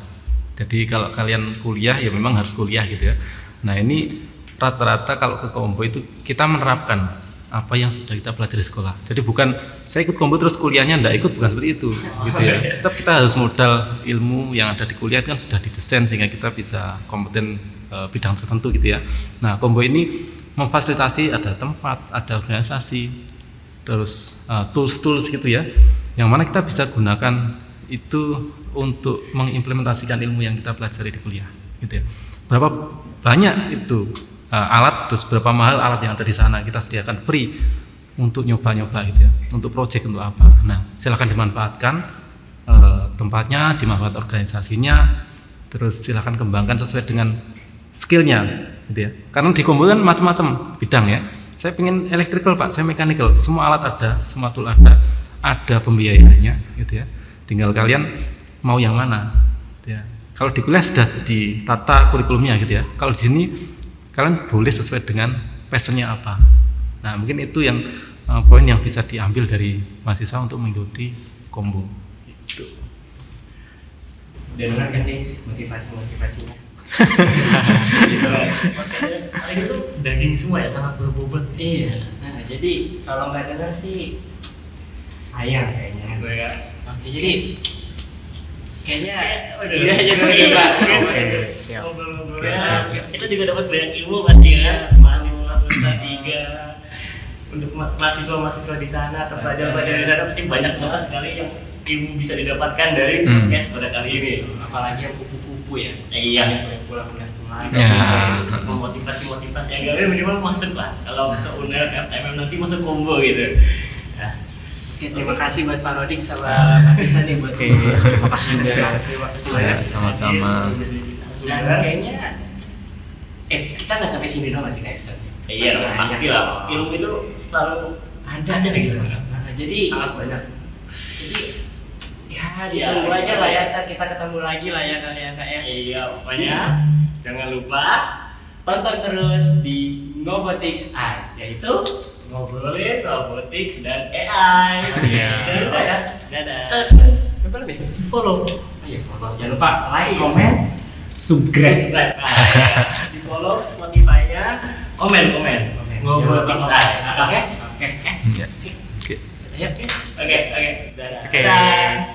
Jadi kalau kalian kuliah ya memang harus kuliah gitu ya. Nah, ini rata-rata kalau ke kombo itu kita menerapkan apa yang sudah kita pelajari di sekolah. Jadi bukan saya ikut kombo terus kuliahnya ndak ikut bukan seperti itu gitu ya. Tetap kita harus modal ilmu yang ada di kuliah itu kan sudah didesain sehingga kita bisa kompeten eh, bidang tertentu gitu ya. Nah, kombo ini memfasilitasi ada tempat, ada organisasi, terus uh, tools-tools gitu ya yang mana kita bisa gunakan itu untuk mengimplementasikan ilmu yang kita pelajari di kuliah gitu ya. Berapa banyak itu eh, alat terus berapa mahal alat yang ada di sana kita sediakan free untuk nyoba-nyoba gitu ya. Untuk project untuk apa. Nah silakan dimanfaatkan eh, tempatnya dimanfaatkan organisasinya terus silakan kembangkan sesuai dengan skillnya gitu ya. Karena di Kombo kan macam-macam bidang ya. Saya pengen electrical pak. Saya mechanical. Semua alat ada semua tool ada ada pembiayaannya gitu ya tinggal kalian mau yang mana gitu ya. Kalau di kuliah sudah ditata kurikulumnya gitu ya. Kalau di sini kalian boleh sesuai dengan passionnya apa. Nah mungkin itu yang eh, poin yang bisa diambil dari mahasiswa untuk mengikuti kombo gitu. dengar kan guys? Motivasi motivasinya. Itu daging semua ya sangat berbobot. iya. Nah jadi kalau nggak dengar sih sayang kayaknya. Ya. Oke jadi kayaknya Udah. segitu aja dulu ya pak Oke, siap. Kita juga dapat banyak ilmu pasti kan mahasiswa semester tiga untuk ma- mahasiswa-mahasiswa di sana atau pelajar-pelajar di sana pasti banyak banget sekali yang ilmu bisa didapatkan dari Hmm. podcast pada kali ini. apalagi yang kupu-kupu ya Iya. yang pulang pulang sekolah Bisa Ya. untuk memotivasi-motivasi agar minimal masuk lah kalau ke UNER ke FTMM nanti masuk combo gitu. Oke, terima kasih buat Pak Rodik sama Mas Isan nih buat terima kasih juga. Terima kasih Ya, banyak. sama-sama. Dan kayaknya eh kita nggak sampai sini dong masih kayak episode. Iya, pasti lah. Ilmu itu selalu ada ada gitu. Nah, jadi sangat banyak. jadi ya Iya, ditunggu aja iya. lah ya kita ketemu lagi lah ya kali ya kak ya Iya, pokoknya jangan lupa tonton terus di Ngobotics Eye yaitu ngobrolin robotics dan AI. Siap. Jangan lupa ya. dadah apa lebih Di follow, oh iya follow jangan lupa like comment subscribe subscribe, Ah, ya. di follow Spotify-nya, komen komen. Komen. Ngobroltics AI. Oke? oke oke Ya. Oke. ayo Oke, oke. Dadah. Oke. Dadah.